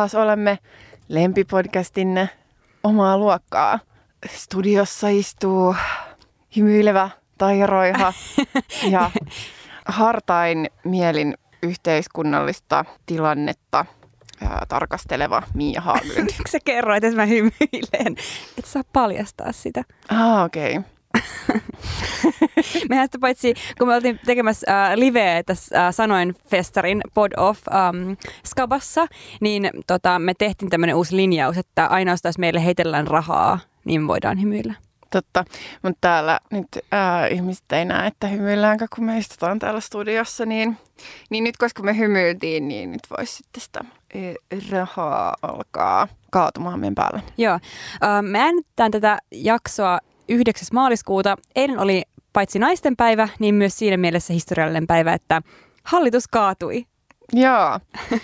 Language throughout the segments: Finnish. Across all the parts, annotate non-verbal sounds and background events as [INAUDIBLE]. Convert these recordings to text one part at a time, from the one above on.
Taas olemme lempipodcastinne omaa luokkaa. Studiossa istuu hymyilevä Taija Roiha [LAUGHS] ja hartain mielin yhteiskunnallista tilannetta ää, tarkasteleva Miia Haaglund. Miksi [LAUGHS] sä kerroit, että mä hymyilen? Et saa paljastaa sitä. Ah, okei. Okay. Mehän sitten paitsi, kun me oltiin tekemässä äh, liveä tässä äh, Sanoin Festarin Pod Off ähm, Skabassa, niin tota, me tehtiin tämmöinen uusi linjaus, että ainoastaan jos meille heitellään rahaa, niin voidaan hymyillä. Totta, mutta täällä nyt ää, ihmiset ei näe, että hymyilläänkö, kun me istutaan täällä studiossa, niin, niin nyt koska me hymyiltiin, niin nyt voisi sitten sitä rahaa alkaa kaatumaan meidän päälle. Joo, äh, me äänitetään tätä jaksoa 9. maaliskuuta. Eilen oli paitsi naisten päivä, niin myös siinä mielessä historiallinen päivä, että hallitus kaatui. Joo. [LAUGHS]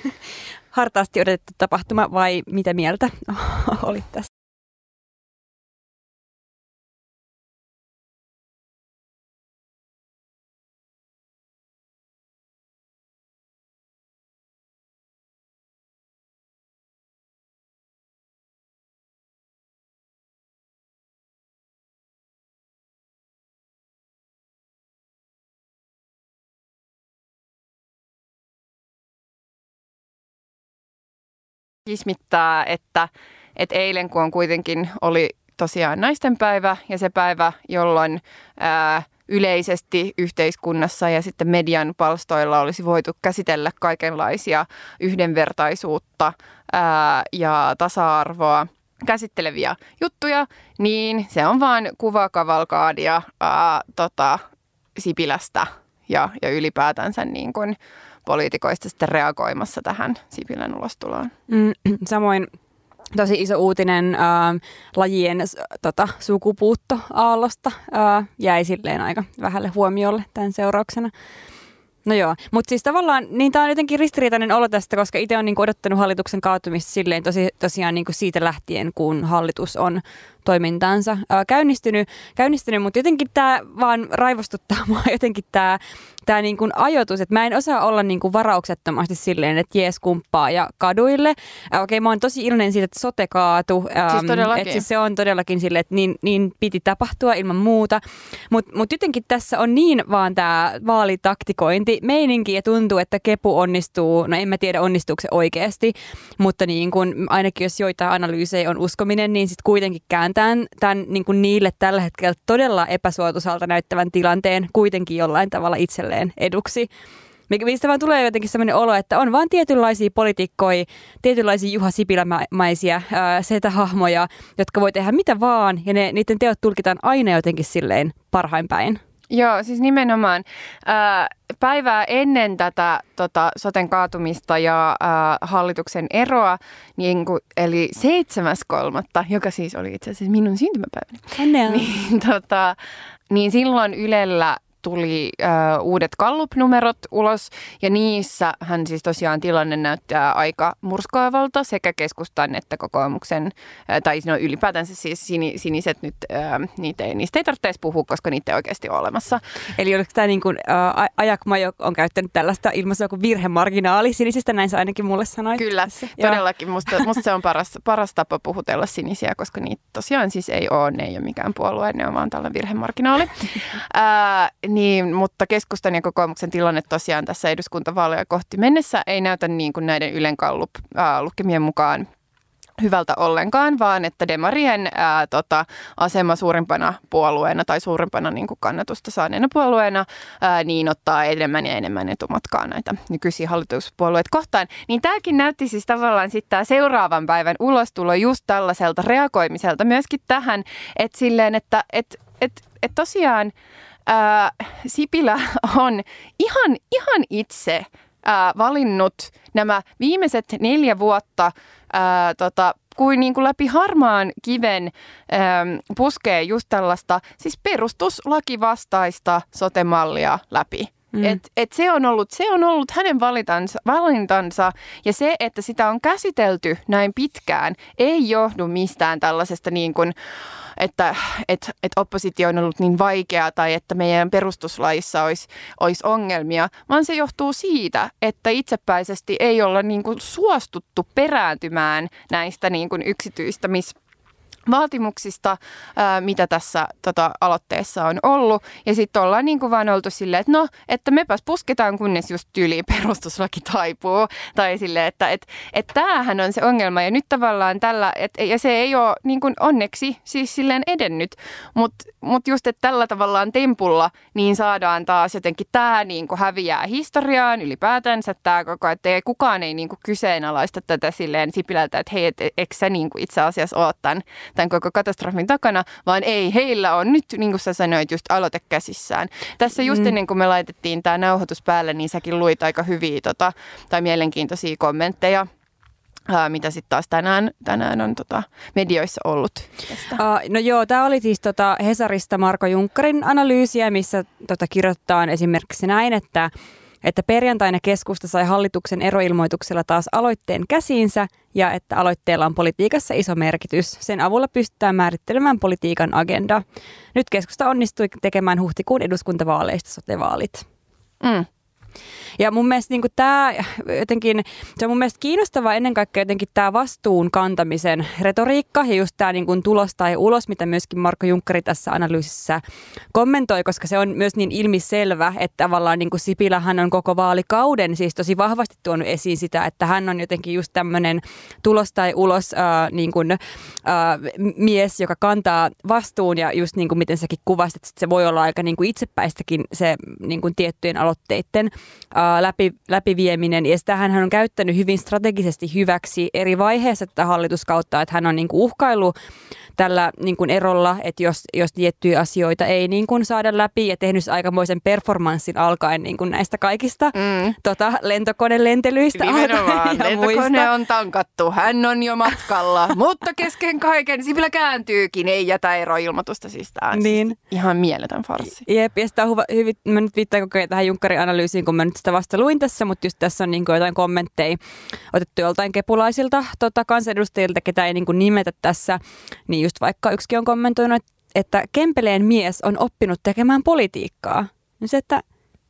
Hartaasti odotettu tapahtuma vai mitä mieltä [LAUGHS] olit tästä? Kismittää, että, että eilen kun on kuitenkin oli tosiaan naistenpäivä ja se päivä, jolloin ää, yleisesti yhteiskunnassa ja sitten median palstoilla olisi voitu käsitellä kaikenlaisia yhdenvertaisuutta ää, ja tasa-arvoa käsitteleviä juttuja, niin se on vaan kuvakavalkaadia ää, tota, Sipilästä ja, ja ylipäätänsä niin kuin, poliitikoista sitten reagoimassa tähän Sipilän ulostuloon. Mm, [CLEARS THROAT] samoin tosi iso uutinen äh, lajien tota, sukupuuttoaallosta äh, jäi silleen aika vähälle huomiolle tämän seurauksena. No joo, mutta siis tavallaan niin tämä on jotenkin ristiriitainen olo tästä, koska itse on niinku odottanut hallituksen kaatumista silleen tosi, tosiaan niinku siitä lähtien, kun hallitus on toimintaansa ää, käynnistynyt, käynnistynyt, mutta jotenkin tämä vaan raivostuttaa [LAUGHS] mua jotenkin tämä tää niinku ajoitus, että mä en osaa olla niinku varauksettomasti silleen, että jees kumppaa ja kaduille. Okei, okay, mä oon tosi iloinen siitä, että sote kaatu. Siis todellakin. Että siis se on todellakin silleen, että niin, niin piti tapahtua ilman muuta. Mutta mut jotenkin tässä on niin vaan tämä vaalitaktikointi meininki ja tuntuu, että kepu onnistuu, no en mä tiedä onnistuuko se oikeasti, mutta niin kun, ainakin jos joitain analyysejä on uskominen, niin sitten kuitenkin kääntää tämän, tämän niin kuin niille tällä hetkellä todella epäsuotuisalta näyttävän tilanteen kuitenkin jollain tavalla itselleen eduksi. Mistä vaan tulee jotenkin sellainen olo, että on vaan tietynlaisia poliitikkoja, tietynlaisia Juha Sipilämäisiä setähahmoja, jotka voi tehdä mitä vaan, ja ne, niiden teot tulkitaan aina jotenkin silleen parhain päin. Joo, siis nimenomaan. Ää, päivää ennen tätä tota, soten kaatumista ja ää, hallituksen eroa, niin kuin, eli 7.3., joka siis oli itse asiassa minun syntymäpäiväni, niin, tota, niin silloin Ylellä tuli ö, uudet Gallup-numerot ulos ja niissä hän siis tosiaan tilanne näyttää aika murskoavalta sekä keskustan että kokoomuksen, ö, tai no ylipäätänsä siis siniset nyt, ö, niitä ei, niistä ei tarvitse edes puhua, koska niitä ei oikeasti ole olemassa. Eli oliko tämä niin kuin, ä, Ajakma, joka on käyttänyt tällaista ilmaisua kuin virhemarginaali sinisistä, näin se ainakin mulle sanoi. Kyllä, tässä. todellakin. Musta, musta se on paras, paras tapa puhutella sinisiä, koska niitä tosiaan siis ei ole, ne ei ole mikään puolue, ne on vaan tällainen virhemarginaali. [LAUGHS] Ö, niin, mutta keskustan ja kokoomuksen tilanne tosiaan tässä eduskuntavaaleja kohti mennessä ei näytä niin kuin näiden Ylen kallup, äh, lukemien mukaan hyvältä ollenkaan, vaan että Demarien ää, tota, asema suurimpana puolueena tai suurimpana niin kuin kannatusta saaneena puolueena ää, niin ottaa enemmän ja enemmän etumatkaa näitä nykyisiä hallituspuolueita kohtaan. Niin tämäkin näytti siis tavallaan sitten seuraavan päivän ulostulo just tällaiselta reagoimiselta myöskin tähän, että silleen, että et, et, et tosiaan ää, Sipilä [LAUGHS] on ihan, ihan itse ää, valinnut nämä viimeiset neljä vuotta ää, tota, kuin, niin kuin läpi harmaan kiven ää, puskee just tällaista siis perustuslakivastaista sotemallia läpi. Mm. Et, et se, on ollut, se on ollut hänen valintansa, valintansa ja se, että sitä on käsitelty näin pitkään, ei johdu mistään tällaisesta niin kuin, että, että, että oppositio on ollut niin vaikeaa tai että meidän perustuslaissa olisi, olisi ongelmia, vaan se johtuu siitä, että itsepäisesti ei olla niin kuin suostuttu perääntymään näistä niin kuin yksityistämis vaatimuksista, ää, mitä tässä tota, aloitteessa on ollut. Ja sitten ollaan niin kuin vaan oltu silleen, että no, että mepäs pusketaan, kunnes just tyyli perustuslaki taipuu. Tai silleen, että et, et tämähän on se ongelma. Ja nyt tavallaan tällä, et, ja se ei ole niin kuin onneksi siis silleen edennyt. Mutta mut just, että tällä tavallaan tempulla niin saadaan taas jotenkin tämä niin kuin häviää historiaan ylipäätänsä tämä koko, että kukaan ei niin kuin kyseenalaista tätä silleen Sipilältä, että hei, et, eikö sä niin kuin itse asiassa oot tämän tämän koko katastrofin takana, vaan ei, heillä on nyt, niin kuin sä sanoit, just aloite käsissään. Tässä just mm. ennen kuin me laitettiin tämä nauhoitus päälle, niin säkin luit aika hyviä tota, tai mielenkiintoisia kommentteja Uh, mitä sitten taas tänään, tänään on tota, medioissa ollut tästä. Uh, no joo, tämä oli siis tota Hesarista Marko Junkkarin analyysiä, missä tota, kirjoittaa esimerkiksi näin, että että perjantaina keskusta sai hallituksen eroilmoituksella taas aloitteen käsiinsä ja että aloitteella on politiikassa iso merkitys. Sen avulla pystytään määrittelemään politiikan agenda. Nyt keskusta onnistui tekemään huhtikuun eduskuntavaaleista sotevaalit. Mm. Ja mun mielestä niin tämä jotenkin, se on mun mielestä kiinnostavaa ennen kaikkea jotenkin tämä vastuun kantamisen retoriikka ja just tämä niin tulos tai ulos, mitä myöskin Marko Junkkari tässä analyysissä kommentoi, koska se on myös niin ilmiselvä, että tavallaan niin Sipilä hän on koko vaalikauden siis tosi vahvasti tuonut esiin sitä, että hän on jotenkin just tämmöinen tulos tai ulos äh, niin kuin, äh, mies, joka kantaa vastuun ja just niin kuin miten säkin kuvasit, että se voi olla aika niin kuin itsepäistäkin se niin kuin tiettyjen aloitteiden läpi, läpivieminen. Ja sitä hän on käyttänyt hyvin strategisesti hyväksi eri vaiheissa tätä hallituskautta, että hän on niin kuin uhkaillut tällä niin kuin erolla, että jos, jos tiettyjä asioita ei niin kuin saada läpi ja tehnyt aikamoisen performanssin alkaen niin kuin näistä kaikista mm. tota, lentokonelentelyistä. Nimenomaan, [LAUGHS] lentokone muista. on tankattu, hän on jo matkalla, [LAUGHS] mutta kesken kaiken Sipilä kääntyykin, ei jätä eroilmoitusta siis tämä siis niin. siis ihan mieletön farssi. Jep, ja sitä on huva, hyvin, mä nyt viittaan koko ajan tähän Junkkarin analyysiin, kun mä nyt sitä vasta luin tässä, mutta just tässä on niin jotain kommentteja otettu joltain kepulaisilta tota, kansanedustajilta, ketä ei niin nimetä tässä, niin just vaikka yksikin on kommentoinut, että Kempeleen mies on oppinut tekemään politiikkaa. Niin se, että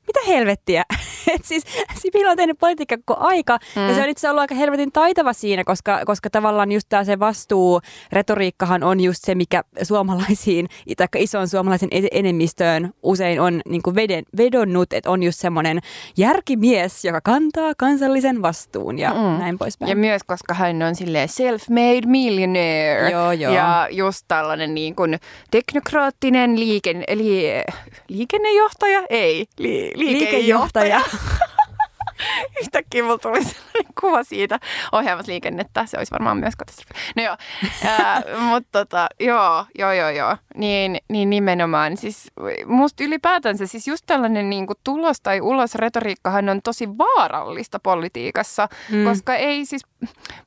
mitä helvettiä? [LAUGHS] Et siis Sipilä on tehnyt politiikkaa koko aika mm. ja se on itse ollut aika helvetin taitava siinä, koska, koska tavallaan just tämä se vastuu, retoriikkahan on just se, mikä suomalaisiin, tai ison suomalaisen enemmistöön usein on niin kuin veden, vedonnut, että on just semmoinen järkimies, joka kantaa kansallisen vastuun ja mm. näin poispäin. Ja myös, koska hän on silleen self-made millionaire joo, joo. ja just tällainen niin kuin teknokraattinen liiken, eli liikennejohtaja, ei, li, liikejohtaja. [LAUGHS] Yhtäkkiä mulla tuli sellainen kuva siitä ohjaamassa liikennettä. Se olisi varmaan myös katastrofi. No joo, [LAUGHS] mutta tota, joo, joo, joo, joo. Niin, niin nimenomaan. Siis musta ylipäätänsä siis just tällainen niin kuin tulos tai ulos retoriikkahan on tosi vaarallista politiikassa, mm. koska ei siis,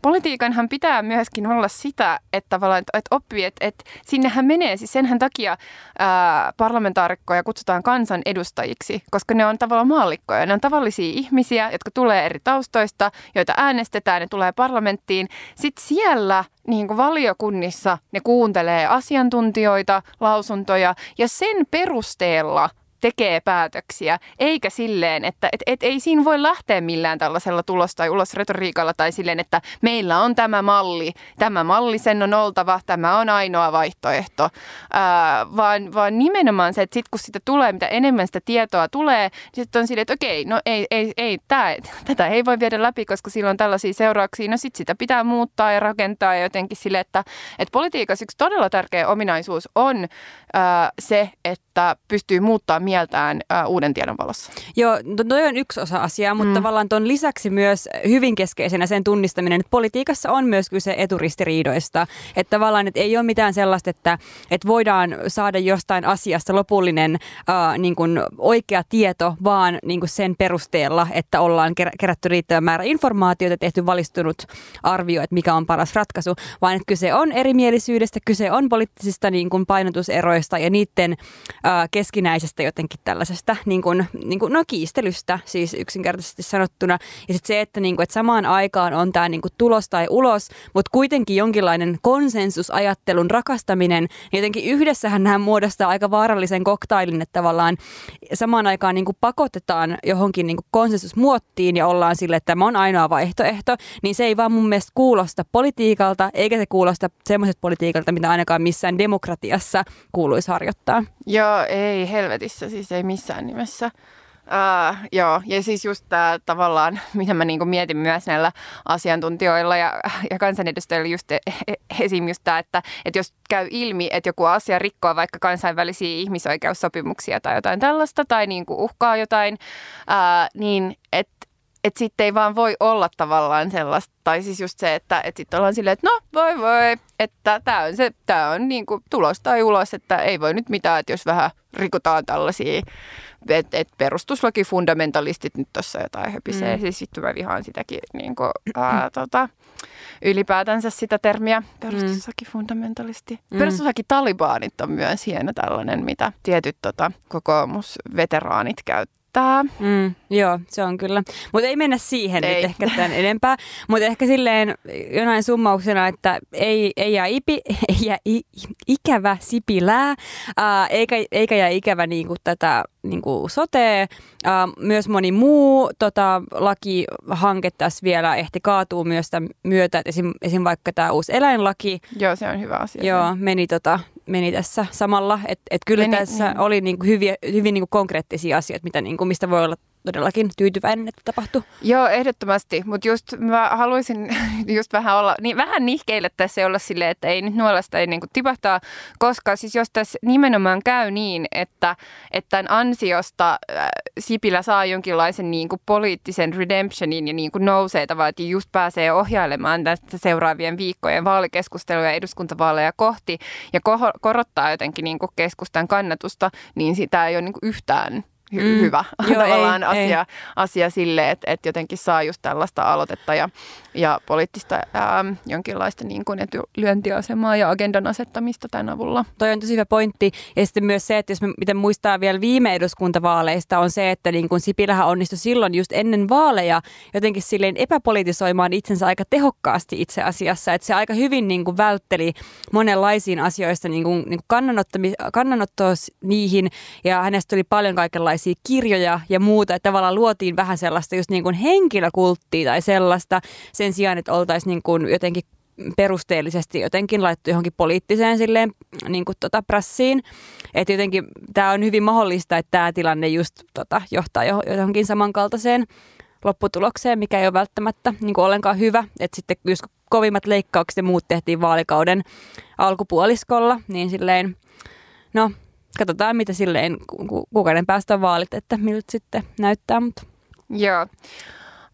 politiikanhan pitää myöskin olla sitä, että että oppii, että, että sinnehän menee, siis senhän takia ää, parlamentaarikkoja kutsutaan kansan edustajiksi, koska ne on tavallaan maallikkoja, ne on tavallisia ihmisiä, ihmisiä, jotka tulee eri taustoista, joita äänestetään, ne tulee parlamenttiin. Sitten siellä niin kuin valiokunnissa ne kuuntelee asiantuntijoita, lausuntoja ja sen perusteella tekee päätöksiä, eikä silleen, että et, et, ei siinä voi lähteä millään tällaisella tulos- tai ulosretoriikalla tai silleen, että meillä on tämä malli, tämä malli sen on oltava, tämä on ainoa vaihtoehto, Ää, vaan, vaan nimenomaan se, että sitten kun sitä tulee, mitä enemmän sitä tietoa tulee, niin sitten on silleen, että okei, no ei, ei, ei tää, [LAUGHS] tätä ei voi viedä läpi, koska sillä on tällaisia seurauksia, no sitten sitä pitää muuttaa ja rakentaa ja jotenkin sille, että, että politiikassa yksi todella tärkeä ominaisuus on ää, se, että pystyy muuttaa mieltään ää, uuden tiedon valossa. Joo, toi on yksi osa asiaa, mutta mm. tavallaan tuon lisäksi myös hyvin keskeisenä sen tunnistaminen, että politiikassa on myös kyse eturistiriidoista. Että tavallaan että ei ole mitään sellaista, että, että voidaan saada jostain asiasta lopullinen ää, niin kuin oikea tieto, vaan niin kuin sen perusteella, että ollaan kerätty riittävä määrä informaatiota tehty valistunut arvio, että mikä on paras ratkaisu, vaan että kyse on erimielisyydestä, kyse on poliittisista niin kuin painotuseroista ja niiden ää, keskinäisestä jotenkin tällaisesta niin kuin, niin kuin, no kiistelystä siis yksinkertaisesti sanottuna. Ja sitten se, että, niin kuin, että samaan aikaan on tämä niin kuin tulos tai ulos, mutta kuitenkin jonkinlainen konsensusajattelun rakastaminen, niin jotenkin yhdessähän nämä muodostaa aika vaarallisen koktailin, että tavallaan samaan aikaan niin kuin pakotetaan johonkin niin kuin konsensusmuottiin ja ollaan sille, että tämä on ainoa vaihtoehto, niin se ei vaan mun mielestä kuulosta politiikalta, eikä se kuulosta semmoiset politiikalta, mitä ainakaan missään demokratiassa kuuluisi harjoittaa. Joo, ei helvetissä, siis ei missään nimessä. Uh, joo, ja siis just tämä tavallaan, [LAUGHS] mitä mä niinku mietin myös näillä asiantuntijoilla ja, ja kansanedustajilla just e, e, esim. just tämä, että, että jos käy ilmi, että joku asia rikkoo vaikka kansainvälisiä ihmisoikeussopimuksia tai jotain tällaista tai niinku uhkaa jotain, uh, niin että että sitten ei vaan voi olla tavallaan sellaista, tai siis just se, että, että sitten ollaan silleen, että no voi voi, että tämä on, se, tää on niin kuin tulos tai ulos, että ei voi nyt mitään, että jos vähän rikotaan tällaisia, että et perustuslakifundamentalistit nyt tuossa jotain höpisee, mm. siis sitten mä vihaan sitäkin niin kuin, ää, [CLEARS THROAT] tota, ylipäätänsä sitä termiä, perustuslakifundamentalisti. Mm. Perustuslaki-talibaanit on myös hieno tällainen, mitä tietyt tota, kokoomusveteraanit käyttävät riittää. Mm, joo, se on kyllä. Mutta ei mennä siihen ei. nyt ehkä tämän enempää. Mutta ehkä silleen jonain summauksena, että ei, ei jää, ipi, [LAUGHS] ei jää i, ikävä Sipilää, ää, eikä, eikä jää ikävä niinku tätä niinku sotea. Ää, myös moni muu tota, lakihanke tässä vielä ehti kaatuu myös tämän myötä. esim, esim. vaikka tämä uusi eläinlaki. Joo, se on hyvä asia. Joo, meni tota, meni tässä samalla. Että et kyllä meni, tässä niin. oli niinku hyviä, hyvin niinku konkreettisia asioita, mitä niinku, mistä voi olla todellakin tyytyväinen, että tapahtui. Joo, ehdottomasti. Mutta just mä haluaisin [LAUGHS] just vähän olla, niin vähän nihkeille tässä olla silleen, että ei nyt nuolasta ei niinku tipahtaa, koska siis jos tässä nimenomaan käy niin, että, että tämän ansiosta äh, Sipilä saa jonkinlaisen niinku poliittisen redemptionin ja niinku nousee tavallaan, että just pääsee ohjailemaan tästä seuraavien viikkojen vaalikeskusteluja eduskuntavaaleja kohti ja koho, korottaa jotenkin niinku keskustan kannatusta, niin sitä ei ole niinku yhtään hy- mm. hyvä Joo, [LAUGHS] tavallaan ei, asia, ei. asia sille, että, että jotenkin saa just tällaista aloitetta ja, ja poliittista ää, jonkinlaista niin kuin lyöntiasemaa ja agendan asettamista tämän avulla. Toi on tosi hyvä pointti. Ja sitten myös se, että jos me miten muistaa vielä viime eduskuntavaaleista, on se, että niin kuin Sipilähän onnistui silloin just ennen vaaleja jotenkin silleen epäpolitisoimaan itsensä aika tehokkaasti itse asiassa. Että se aika hyvin niin kuin vältteli monenlaisiin asioista niin kuin, niin kuin kannanottoa niihin ja hänestä tuli paljon kaikenlaisia erilaisia kirjoja ja muuta, että tavallaan luotiin vähän sellaista just niin kuin henkilökulttia tai sellaista sen sijaan, että oltaisiin niin kuin jotenkin perusteellisesti jotenkin laittu johonkin poliittiseen silleen, niin kuin tota prassiin. Että jotenkin tämä on hyvin mahdollista, että tämä tilanne just tota, johtaa johonkin samankaltaiseen lopputulokseen, mikä ei ole välttämättä niin kuin ollenkaan hyvä. Että sitten just kovimmat leikkaukset ja muut tehtiin vaalikauden alkupuoliskolla, niin silleen, no katsotaan, mitä silleen ku, kuukauden päästä vaalit, että miltä sitten näyttää. Mutta. Joo,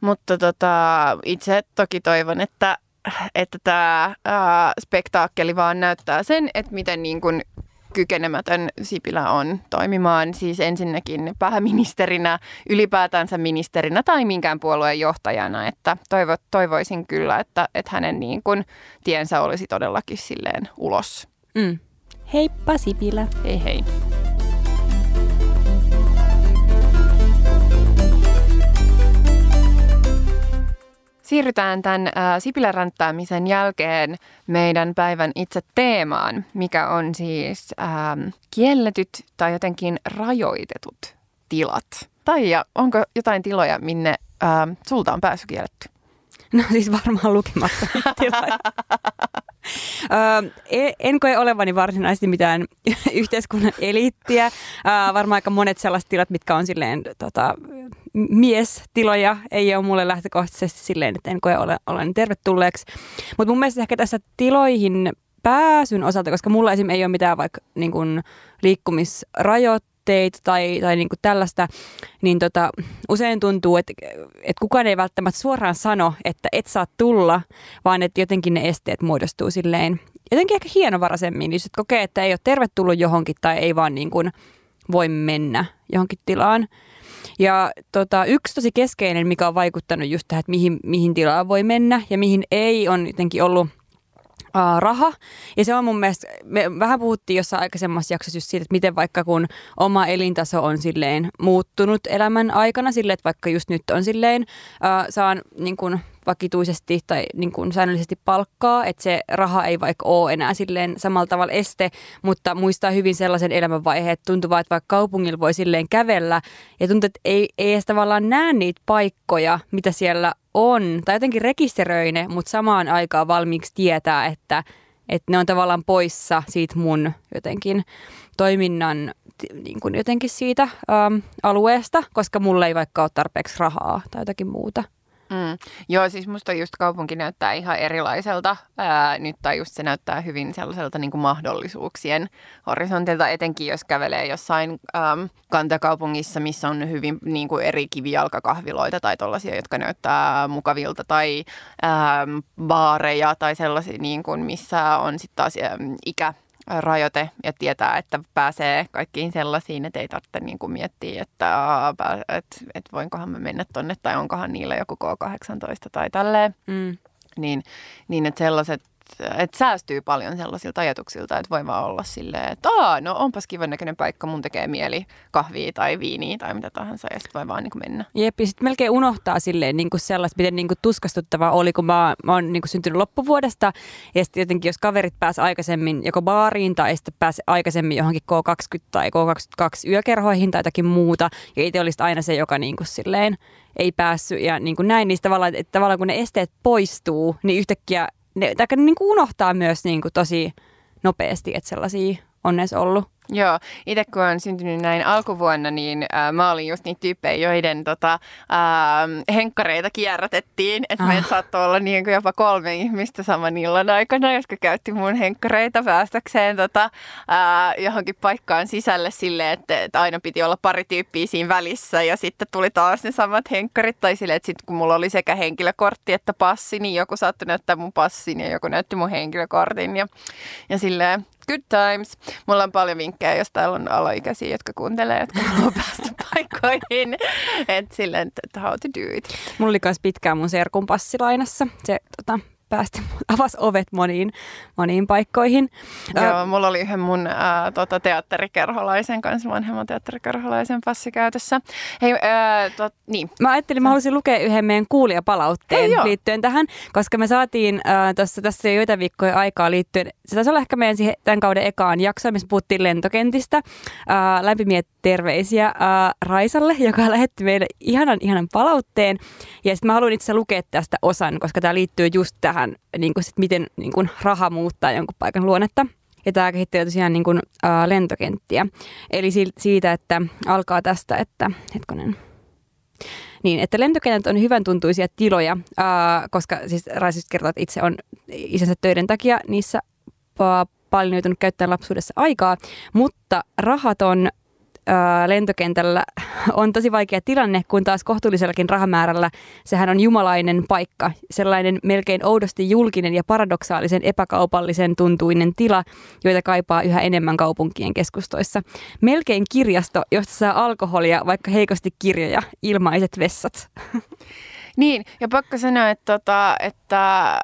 mutta tota, itse toki toivon, että että tämä spektaakkeli vaan näyttää sen, että miten niin kuin kykenemätön Sipilä on toimimaan siis ensinnäkin pääministerinä, ylipäätänsä ministerinä tai minkään puolueen johtajana. Että toivo, toivoisin kyllä, että, että hänen niin kuin tiensä olisi todellakin silleen ulos. Mm. Heippa Sipilä. Hei hei. Siirrytään tämän Sipilä-ränttäämisen jälkeen meidän päivän itse teemaan, mikä on siis ähm, kielletyt tai jotenkin rajoitetut tilat. Tai ja onko jotain tiloja, minne ähm, sulta on päässyt kielletty? No siis varmaan lukematta. [LAUGHS] Öö, en koe olevani varsinaisesti mitään [LAUGHS] yhteiskunnan eliittiä. Öö, varmaan aika monet sellaiset tilat, mitkä on silleen tota, miestiloja, ei ole mulle lähtökohtaisesti silleen, että en koe ole, oleni tervetulleeksi. Mutta mun mielestä ehkä tässä tiloihin pääsyn osalta, koska mulla esim. ei ole mitään vaikka niin kun, tavoitteita tai, tai niin kuin tällaista, niin tota, usein tuntuu, että, että kukaan ei välttämättä suoraan sano, että et saa tulla, vaan että jotenkin ne esteet muodostuu silleen jotenkin ehkä hienovaraisemmin, jos et kokee, että ei ole tervetullut johonkin tai ei vaan niin kuin voi mennä johonkin tilaan. Ja tota, yksi tosi keskeinen, mikä on vaikuttanut just tähän, että mihin, mihin tilaan voi mennä ja mihin ei, on jotenkin ollut raha. Ja se on mun mielestä, me vähän puhuttiin jossain aikaisemmassa jaksossa just siitä, että miten vaikka kun oma elintaso on silleen muuttunut elämän aikana, silleen, että vaikka just nyt on silleen, uh, saan niin kuin vakituisesti tai niin kuin säännöllisesti palkkaa, että se raha ei vaikka ole enää silleen samalla tavalla este, mutta muistaa hyvin sellaisen elämänvaiheen, että tuntuu vaan, että vaikka kaupungilla voi silleen kävellä ja tuntuu, että ei, ei edes tavallaan näe niitä paikkoja, mitä siellä on, tai jotenkin rekisteröi ne, mutta samaan aikaan valmiiksi tietää, että, että ne on tavallaan poissa siitä mun jotenkin toiminnan niin kuin jotenkin siitä äm, alueesta, koska mulla ei vaikka ole tarpeeksi rahaa tai jotakin muuta. Mm. Joo, siis musta just kaupunki näyttää ihan erilaiselta ää, nyt, tai just se näyttää hyvin sellaiselta niin kuin mahdollisuuksien horisontilta, etenkin jos kävelee jossain äm, kantakaupungissa, missä on hyvin niin kuin eri kivijalkakahviloita tai tollaisia, jotka näyttää mukavilta, tai äm, baareja tai sellaisia, niin kuin, missä on sitten taas ikä rajoite ja tietää, että pääsee kaikkiin sellaisiin, että ei tarvitse niin kuin miettiä, että, että, että voinkohan me mennä tonne tai onkohan niillä joku K18 tai tälleen. Mm. Niin, niin että sellaiset että säästyy paljon sellaisilta ajatuksilta, että voi vaan olla silleen, että Aa, no onpas kivan näköinen paikka, mun tekee mieli kahvia tai viiniä tai mitä tahansa ja sitten voi vaan niin mennä. Jep, sitten melkein unohtaa silleen niin kuin sellaista, miten niin kuin tuskastuttavaa oli, kun mä, mä oon niin syntynyt loppuvuodesta ja sitten jotenkin jos kaverit pääsi aikaisemmin joko baariin tai sitten pääsi aikaisemmin johonkin K20 tai K22 yökerhoihin tai jotakin muuta ja itse olisi aina se, joka niin kuin silleen ei päässyt ja niin kuin näin, niin tavallaan, että tavallaan kun ne esteet poistuu, niin yhtäkkiä ne, tai niin kuin unohtaa myös niin kuin tosi nopeasti, että sellaisia on edes ollut. Joo, itse kun olen syntynyt näin alkuvuonna, niin äh, mä olin just niitä tyyppejä, joiden tota, äh, henkkareita kierrätettiin. Että ah. meitä saattoi olla niin kuin jopa kolme ihmistä saman illan aikana, jotka käytti mun henkkareita päästäkseen tota, äh, johonkin paikkaan sisälle silleen, että, että aina piti olla pari tyyppiä siinä välissä. Ja sitten tuli taas ne samat henkkarit. Tai silleen, että sitten kun mulla oli sekä henkilökortti että passi, niin joku saattoi näyttää mun passin ja joku näytti mun henkilökortin. Ja, ja silleen, good times. Mulla on paljon vinkkejä, jos täällä on alaikäisiä, jotka kuuntelee, jotka haluaa [LAUGHS] päästä paikkoihin. Että silleen, että how to do it. Mulla oli myös pitkään mun serkun passilainassa. Se tota, päästi, avasi ovet moniin, moniin paikkoihin. Joo, mulla oli yhden mun ää, tota, teatterikerholaisen kanssa, vanhemman teatterikerholaisen passi käytössä. Hei, ää, tot, niin. Mä ajattelin, mä haluaisin lukea yhden meidän kuulijapalautteen Hei, liittyen tähän, koska me saatiin ää, tossa, tässä jo joita viikkoja aikaa liittyen, se taisi olla ehkä meidän siihen, tämän kauden ekaan jakso, missä puhuttiin lentokentistä. Ää, lämpimiä terveisiä ää, Raisalle, joka lähetti meille ihanan, ihanan palautteen. Ja sitten mä haluan itse lukea tästä osan, koska tämä liittyy just tähän tähän, niin kuin sit miten niin kuin raha muuttaa jonkun paikan luonnetta. Ja tämä kehittelee tosiaan niin kuin, ä, lentokenttiä. Eli si- siitä, että alkaa tästä, että hetkonen. Niin, että lentokentät on hyvän tuntuisia tiloja, ä, koska siis Raisis kertoo, että itse on isänsä töiden takia niissä paljon joutunut käyttämään lapsuudessa aikaa, mutta rahaton lentokentällä [LAUGHS] on tosi vaikea tilanne, kun taas kohtuullisellakin rahamäärällä sehän on jumalainen paikka. Sellainen melkein oudosti julkinen ja paradoksaalisen epäkaupallisen tuntuinen tila, joita kaipaa yhä enemmän kaupunkien keskustoissa. Melkein kirjasto, josta saa alkoholia, vaikka heikosti kirjoja, ilmaiset vessat. [LAUGHS] Niin, ja pakko sanoa, että, tota, että,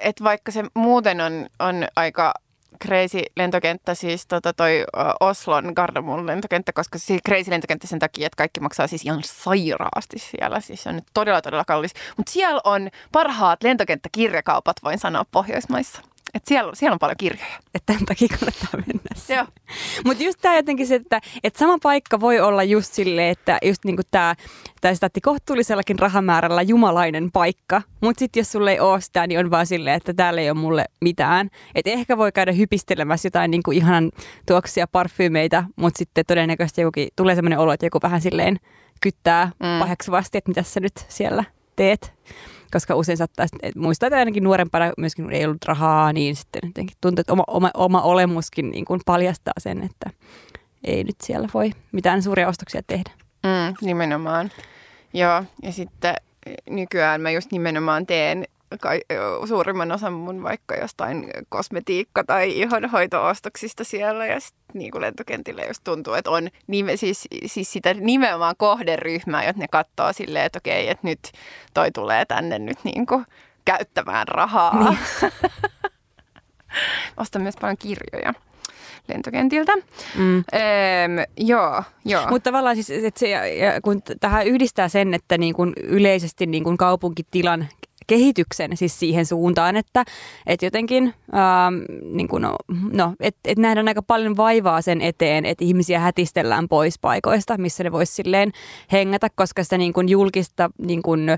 että vaikka se muuten on, on aika crazy lentokenttä, siis tota toi Oslon Gardamun lentokenttä, koska siis crazy lentokenttä sen takia, että kaikki maksaa siis ihan sairaasti siellä. Siis se on nyt todella, todella kallis. Mutta siellä on parhaat lentokenttäkirjakaupat, voin sanoa, Pohjoismaissa. Että siellä, siellä on paljon kirjoja. Että tämän takia kannattaa mennä Joo. Mutta just tämä jotenkin se, että, että sama paikka voi olla just silleen, että just niin kuin tämä, tämä statti kohtuullisellakin rahamäärällä jumalainen paikka. Mutta sitten jos sulle ei ole sitä, niin on vaan silleen, että täällä ei ole mulle mitään. Että ehkä voi käydä hypistelemässä jotain niin kuin ihanan tuoksia parfyymeitä, mutta sitten todennäköisesti jokukin, tulee sellainen olo, että joku vähän silleen kyttää mm. paheksuvasti, että mitä sä nyt siellä teet koska usein saattaa, että muistaa, että ainakin nuorempana myöskin ei ollut rahaa, niin sitten jotenkin tuntuu, että oma, oma, oma olemuskin niin kuin paljastaa sen, että ei nyt siellä voi mitään suuria ostoksia tehdä. Mm, nimenomaan. Joo, ja sitten nykyään mä just nimenomaan teen kai, suurimman osan mun vaikka jostain kosmetiikka- tai ihonhoitoostoksista siellä ja sitten niin kuin lentokentillä just tuntuu, että on nime, siis, siis sitä nimenomaan kohderyhmää, jotta ne katsoo silleen, että okei, että nyt toi tulee tänne nyt niin kuin käyttämään rahaa. Niin. [LAUGHS] Ostan myös paljon kirjoja lentokentiltä. Mm. Öm, joo, joo. Mutta tavallaan siis, että se, kun tähän yhdistää sen, että niin kuin yleisesti niin kuin kaupunkitilan kehityksen siis siihen suuntaan, että, että jotenkin ähm, niin kuin no, no, että et nähdään aika paljon vaivaa sen eteen, että ihmisiä hätistellään pois paikoista, missä ne voisi silleen hengätä, koska sitä niin kuin julkista niin kuin,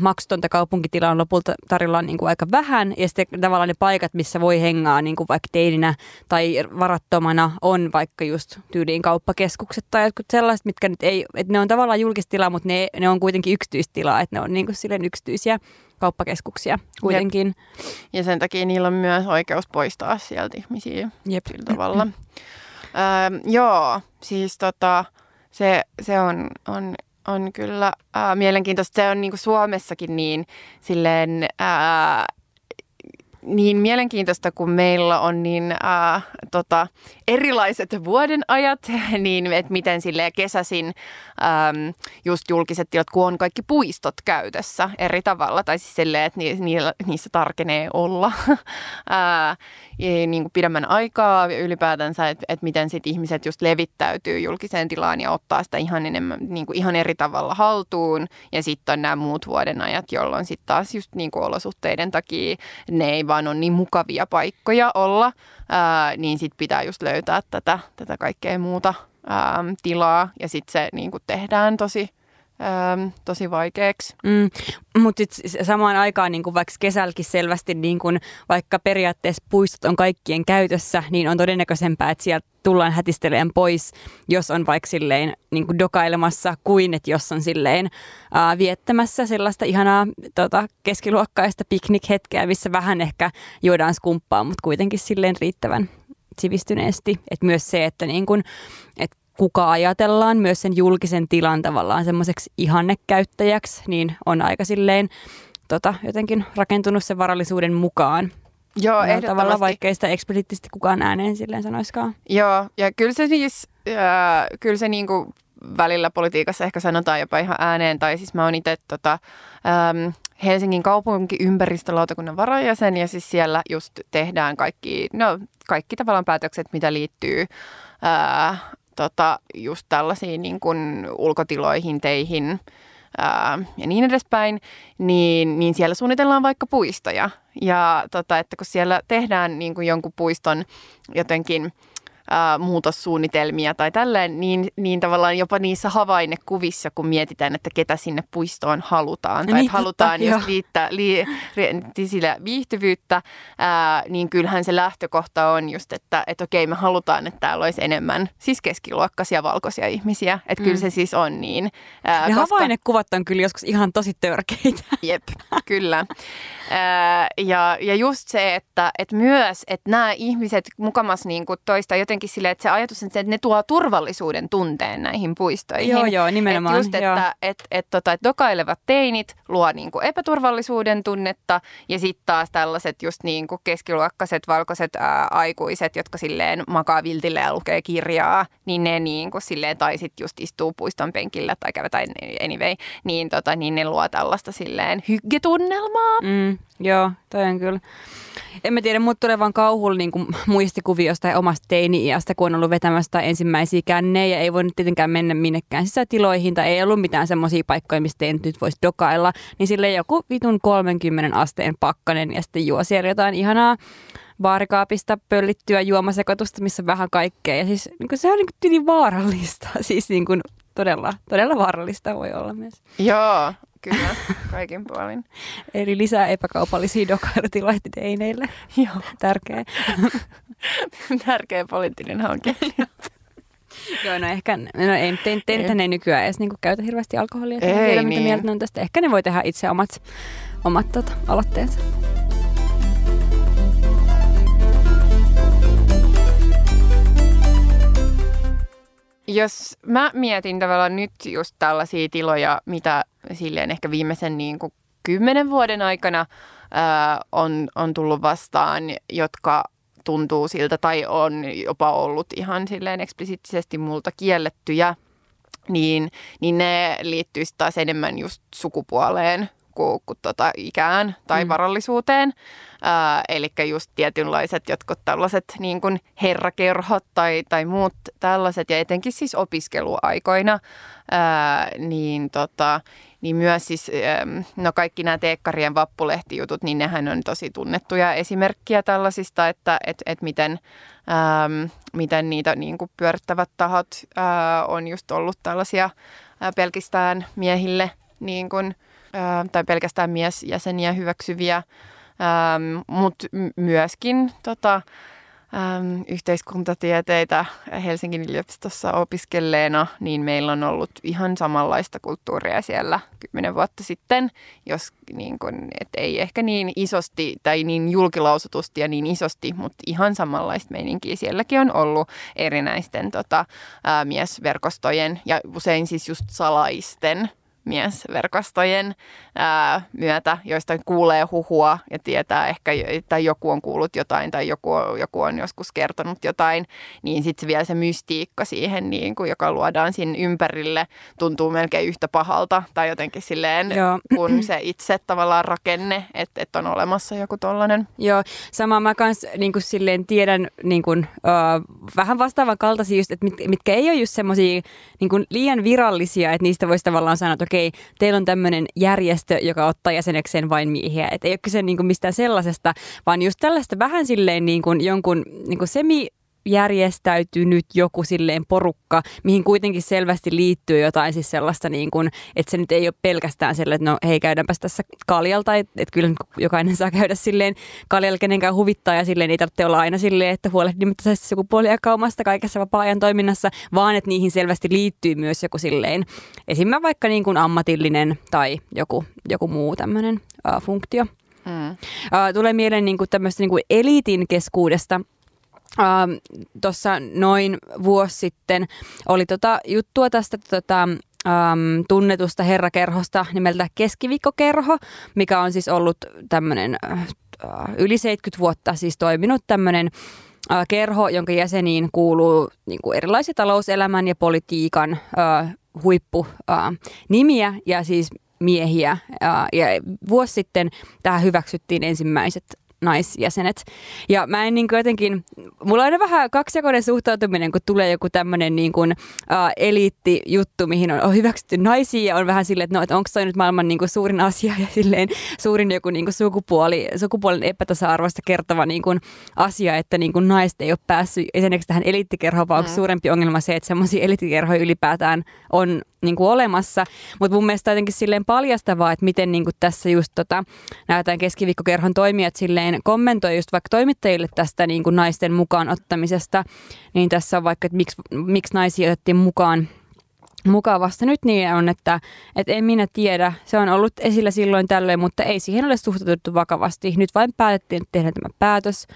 maksutonta kaupunkitilaa on lopulta tarjolla niin kuin aika vähän ja sitten tavallaan ne paikat, missä voi hengaa niin kuin vaikka teininä tai varattomana on vaikka just tyyliin kauppakeskukset tai jotkut sellaiset, mitkä nyt ei, että ne on tavallaan julkistilaa, mutta ne, ne on kuitenkin yksityistilaa, että ne on niin kuin silleen yksityisiä kauppakeskuksia kuitenkin. Jep. Ja sen takia niillä on myös oikeus poistaa sieltä ihmisiä Jep. sillä tavalla. öö, joo, siis tota, se, se on, on, on kyllä ää, mielenkiintoista. Se on niin kuin Suomessakin niin silleen... Ää, niin mielenkiintoista, kun meillä on niin ää, tota, erilaiset vuoden ajat, [LAUGHS] niin että miten sille kesäsin äm, just julkiset tilat, kun on kaikki puistot käytössä eri tavalla, tai siis silleen, että ni, ni, niissä tarkenee olla [LAUGHS] ja niin kuin pidemmän aikaa ylipäätänsä, että, että miten sit ihmiset just levittäytyy julkiseen tilaan ja ottaa sitä ihan, enemmän, niin kuin ihan eri tavalla haltuun, ja sitten on nämä muut vuoden ajat, jolloin sitten taas just niin kuin olosuhteiden takia ne ei vaan ole niin mukavia paikkoja olla, ää, niin sitten pitää just löytää tätä, tätä kaikkea muuta ää, tilaa. Ja sitten se niin tehdään tosi, ää, tosi vaikeaksi. Mm, mutta samaan aikaan niin vaikka kesälläkin selvästi, niin kun, vaikka periaatteessa puistot on kaikkien käytössä, niin on todennäköisempää, että sieltä tullaan hätistelemään pois, jos on vaikka silleen niin kuin dokailemassa, kuin että jos on silleen ää, viettämässä sellaista ihanaa tota, keskiluokkaista piknikhetkeä, missä vähän ehkä juodaan skumppaa, mutta kuitenkin silleen riittävän sivistyneesti. Et myös se, että niin kun, et kuka ajatellaan myös sen julkisen tilan tavallaan semmoiseksi ihannekäyttäjäksi, niin on aika silleen tota, jotenkin rakentunut sen varallisuuden mukaan. Joo, ehdottomasti. Tavallaan vaikkei sitä eksplisiittisesti kukaan ääneen silleen sanoiskaan. Joo, ja kyllä se siis, äh, kyllä se niinku välillä politiikassa ehkä sanotaan jopa ihan ääneen, tai siis mä oon itse tota, ähm, Helsingin kaupunkiympäristölautakunnan varajäsen ja siis siellä just tehdään kaikki, no, kaikki tavallaan päätökset, mitä liittyy ää, tota, just tällaisiin niin kuin ulkotiloihin, teihin ää, ja niin edespäin, niin, niin siellä suunnitellaan vaikka puistoja. Ja tota, että kun siellä tehdään niin kuin jonkun puiston jotenkin ää, muutossuunnitelmia tai tälleen, niin, niin tavallaan jopa niissä havainnekuvissa, kun mietitään, että ketä sinne puistoon halutaan, tai niin, että halutaan totta, just liittää li, li, sillä viihtyvyyttä, ää, niin kyllähän se lähtökohta on just, että et okei, me halutaan, että täällä olisi enemmän siis keskiluokkaisia valkoisia ihmisiä, että mm. kyllä se siis on niin. Ää, ne koska... havainnekuvat on kyllä joskus ihan tosi törkeitä. [LAUGHS] Jep, kyllä. Ää, ja, ja just se, että, että myös, että nämä ihmiset mukamas niin kuin toista jotenkin silleen, että se ajatus on se, että ne tuo turvallisuuden tunteen näihin puistoihin. Joo, joo, nimenomaan. Et just, että, joo. että et, et, tota, et dokailevat teinit luo niin kuin epäturvallisuuden tunnetta ja sitten taas tällaiset just niin kuin keskiluokkaiset valkoiset ää, aikuiset, jotka silleen makaa viltille ja lukee kirjaa, niin ne niin kuin silleen, tai sitten just istuu puiston penkillä tai käy tai anyway, niin, tota, niin ne luo tällaista silleen hyggetunnelmaa. Mm, joo, toi on kyllä. En mä tiedä, mutta tulee vaan kauhulla niin muistikuviosta ja omasta teini-iästä, kun on ollut vetämässä ensimmäisiä ja ei voi nyt tietenkään mennä minnekään sisätiloihin tai ei ollut mitään semmoisia paikkoja, mistä ei nyt voisi dokailla, niin sille joku vitun 30 asteen pakkanen ja sitten juo siellä jotain ihanaa baarikaapista pöllittyä juomasekoitusta, missä vähän kaikkea. Ja siis niin kuin se on niin kuin vaarallista, [LAUGHS] siis niin kuin todella, todella vaarallista voi olla myös. Joo, kyllä, kaikin puolin. [LAUGHS] Eli lisää epäkaupallisia dokailutiloja teineille. [LAUGHS] Joo. Tärkeä. [LAUGHS] Tärkeä poliittinen hanke. Joo, no ehkä, no ei, te, te, te ne nykyään edes niin käytä hirveästi alkoholia. Ei, tiedä, niin. mitä mieltä ne on tästä. Ehkä ne voi tehdä itse omat, omat tota, aloitteensa. Jos mä mietin tavallaan nyt just tällaisia tiloja, mitä silleen ehkä viimeisen niin kuin kymmenen vuoden aikana ää, on, on tullut vastaan, jotka tuntuu siltä tai on jopa ollut ihan silleen eksplisiittisesti multa kiellettyjä, niin, niin ne liittyy taas enemmän just sukupuoleen kuin, kuin tota ikään tai mm. varallisuuteen. Eli just tietynlaiset jotkut tällaiset niin kuin herrakerhot tai, tai muut tällaiset, ja etenkin siis opiskeluaikoina, ää, niin, tota, niin myös siis, no kaikki nämä teekkarien vappulehtijutut, niin nehän on tosi tunnettuja esimerkkiä tällaisista, että et, et miten, äm, miten niitä niin kuin pyörittävät tahot ää, on just ollut tällaisia ää, pelkästään miehille niin kuin, tai pelkästään miesjäseniä hyväksyviä Ähm, Mutta myöskin tota, äm, yhteiskuntatieteitä Helsingin yliopistossa opiskelleena, niin meillä on ollut ihan samanlaista kulttuuria siellä kymmenen vuotta sitten, jos niin kun, et ei ehkä niin isosti tai niin julkilausutusti ja niin isosti, mutta ihan samanlaista meininkiä sielläkin on ollut erinäisten tota, ää, miesverkostojen ja usein siis just salaisten miesverkostojen ää, myötä, joista kuulee huhua ja tietää ehkä, tai joku on kuullut jotain tai joku, joku on joskus kertonut jotain, niin sitten vielä se mystiikka siihen, niin kuin, joka luodaan sinne ympärille, tuntuu melkein yhtä pahalta tai jotenkin silleen, Joo. kun se itse tavallaan rakenne, että, että on olemassa joku tollainen. Joo, sama mä kans niin kuin silleen tiedän niin kuin, uh, vähän vastaavan kaltaisia just, että mit, mitkä ei ole just semmoisia niin liian virallisia, että niistä voisi tavallaan sanoa, että okei, teillä on tämmöinen järjestö, joka ottaa jäsenekseen vain miehiä. Että ei ole kyse niin kuin mistään sellaisesta, vaan just tällaista vähän silleen niin kuin jonkun niin kuin semi järjestäytynyt joku silleen porukka, mihin kuitenkin selvästi liittyy jotain siis sellaista, niin kuin, että se nyt ei ole pelkästään sellainen, että no hei käydäänpäs tässä kaljalta, että, että kyllä jokainen saa käydä silleen kaljalla kenenkään huvittaa ja silleen ei tarvitse olla aina silleen, että huolehdimme sukupuoliakaumasta kaikessa vapaa-ajan toiminnassa, vaan että niihin selvästi liittyy myös joku silleen, esimerkiksi vaikka niin kuin ammatillinen tai joku, joku muu tämmöinen uh, funktio. Mm. Tulee mieleen niin kuin tämmöistä niin kuin eliitin keskuudesta – Ähm, tuossa noin vuosi sitten oli tota juttua tästä tota, ähm, tunnetusta herrakerhosta nimeltä Keskiviikkokerho, mikä on siis ollut tämmöinen äh, yli 70 vuotta siis toiminut tämmöinen äh, kerho, jonka jäseniin kuuluu niin kuin erilaisia talouselämän ja politiikan äh, huippunimiä äh, ja siis miehiä. Äh, ja vuosi sitten tähän hyväksyttiin ensimmäiset naisjäsenet. Ja mä en niin kuin jotenkin, mulla on aina vähän kaksijakoinen suhtautuminen, kun tulee joku tämmöinen niin kuin, uh, eliittijuttu, mihin on, on hyväksytty naisia ja on vähän silleen, että no, että onko toi nyt maailman niin kuin suurin asia ja silleen suurin joku niin kuin sukupuoli, sukupuolen epätasa-arvoista kertova niin kuin asia, että niin kuin naiset ei ole päässyt esimerkiksi tähän eliittikerhoon, vaan onko mm. suurempi ongelma se, että semmoisia eliittikerhoja ylipäätään on niin kuin olemassa. Mutta mun mielestä jotenkin silleen paljastavaa, että miten niin kuin tässä just tota, näytään keskiviikkokerhon toimijat silleen kommentoi just vaikka toimittajille tästä niin kuin naisten mukaan ottamisesta. Niin tässä on vaikka, että miksi, miksi naisia otettiin mukaan mukaan vasta nyt niin on, että, että en minä tiedä. Se on ollut esillä silloin tällöin, mutta ei siihen ole suhtauduttu vakavasti. Nyt vain päätettiin tehdä tämä päätös.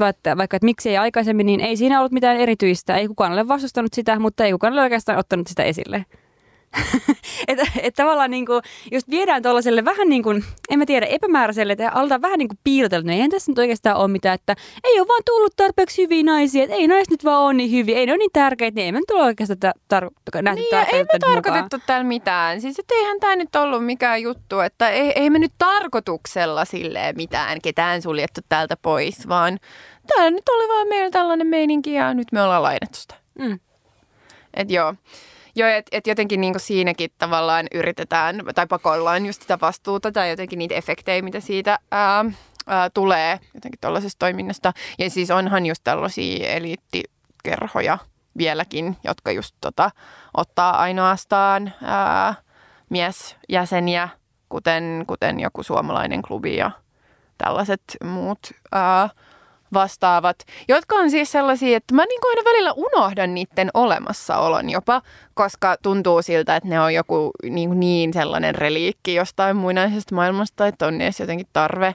Vaikka, vaikka että miksi ei aikaisemmin, niin ei siinä ollut mitään erityistä. Ei kukaan ole vastustanut sitä, mutta ei kukaan ole oikeastaan ottanut sitä esille. [LAUGHS] että et tavallaan niin kuin, just viedään tuollaiselle vähän niin kuin, en mä tiedä, epämääräiselle, että aletaan vähän niin kuin piilotella, no eihän tässä nyt oikeastaan ole mitään, että ei ole vaan tullut tarpeeksi hyviä naisia, että ei naiset nyt vaan ole niin hyviä, ei ne ole niin tärkeitä, niin ei me nyt ole oikeastaan tar- tar- nähty niin, ei me tarkoitettu täällä mitään. Siis että eihän tämä nyt ollut mikään juttu, että ei, ei me nyt tarkoituksella silleen mitään ketään suljettu täältä pois, vaan tämä nyt oli vaan meillä tällainen meininki ja nyt me ollaan lainattu sitä. Mm. Et joo. Joo, että et jotenkin niinku siinäkin tavallaan yritetään tai pakoillaan just sitä vastuuta tai jotenkin niitä efektejä, mitä siitä ää, ää, tulee jotenkin tuollaisesta toiminnasta. Ja siis onhan just tällaisia eliittikerhoja vieläkin, jotka just tota, ottaa ainoastaan ää, miesjäseniä, kuten, kuten joku suomalainen klubi ja tällaiset muut ää, vastaavat, jotka on siis sellaisia, että mä niin kuin aina välillä unohdan niiden olemassaolon jopa, koska tuntuu siltä, että ne on joku niin, niin sellainen reliikki jostain muinaisesta maailmasta, että on edes jotenkin tarve